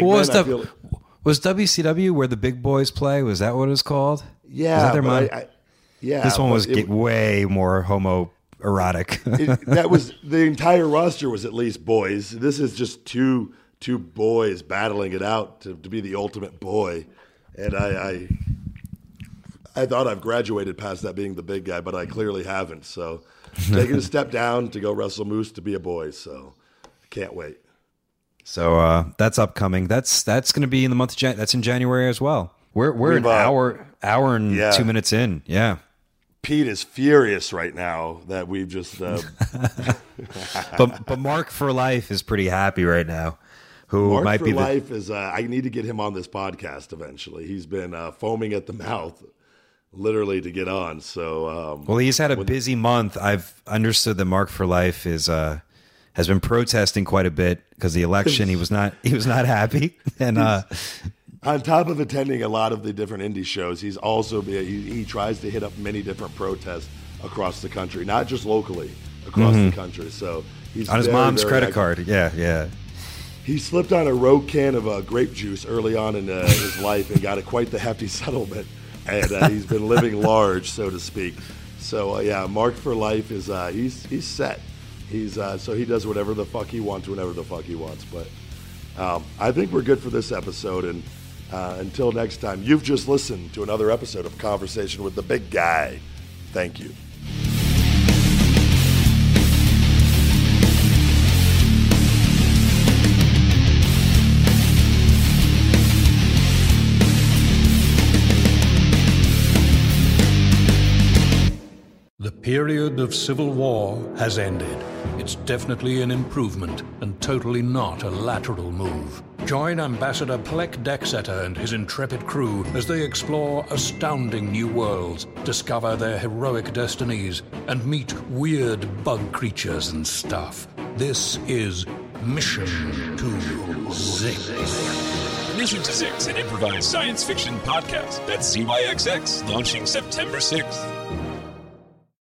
[SPEAKER 5] Was
[SPEAKER 4] men, I
[SPEAKER 5] the
[SPEAKER 4] feel-
[SPEAKER 5] was WCW where the big boys play? Was that what it was called?
[SPEAKER 4] yeah,
[SPEAKER 5] was that their mon-
[SPEAKER 4] I, I, yeah.
[SPEAKER 5] this one was
[SPEAKER 4] it-
[SPEAKER 5] way more homo erotic.
[SPEAKER 4] it- that was the entire roster was at least boys. This is just two two boys battling it out to, to be the ultimate boy, and I, I I thought I've graduated past that being the big guy, but I clearly haven't. So taking a step down to go wrestle Moose to be a boy. So can't wait.
[SPEAKER 5] So uh, that's upcoming. That's that's going to be in the month of Jan- that's in January as well. We're we're an
[SPEAKER 4] We've, uh,
[SPEAKER 5] hour hour and
[SPEAKER 4] yeah.
[SPEAKER 5] two minutes in. Yeah,
[SPEAKER 4] Pete is furious right now that we've just uh,
[SPEAKER 5] but but Mark for life is pretty happy right now. Who
[SPEAKER 4] Mark
[SPEAKER 5] might
[SPEAKER 4] for
[SPEAKER 5] be the
[SPEAKER 4] life is. Uh, I need to get him on this podcast eventually. He's been uh, foaming at the mouth, literally, to get on. So um,
[SPEAKER 5] well? He's had a busy month. I've understood that Mark for life is uh has been protesting quite a bit because the election. he was not he was not happy and uh
[SPEAKER 4] on top of attending a lot of the different indie shows, he's also be, he, he tries to hit up many different protests across the country, not just locally across the country. So he's
[SPEAKER 5] Mm-hmm. on his
[SPEAKER 4] very,
[SPEAKER 5] mom's
[SPEAKER 4] very
[SPEAKER 5] credit
[SPEAKER 4] active.
[SPEAKER 5] card. Yeah, yeah.
[SPEAKER 4] He slipped on a rogue can of uh, grape juice early on in uh, his life and got a quite the hefty settlement. And uh, he's been living large, so to speak. So uh, yeah, Mark for life is uh, he's he's set. He's uh, so he does whatever the fuck he wants whenever the fuck he wants. But um, I think we're good for this episode. And until next time, you've just listened to another episode of Conversation with the Big Guy. Thank you.
[SPEAKER 1] Period of civil war has ended. It's definitely an improvement and totally not a lateral move. Join Ambassador Pleck Decksetter and his intrepid crew as they explore astounding new worlds, discover their heroic destinies, and meet weird bug creatures and stuff. This is Mission to Zyxx.
[SPEAKER 2] Mission to Zyxx, an improvised science fiction podcast. That's ZYXX, launching September 6th.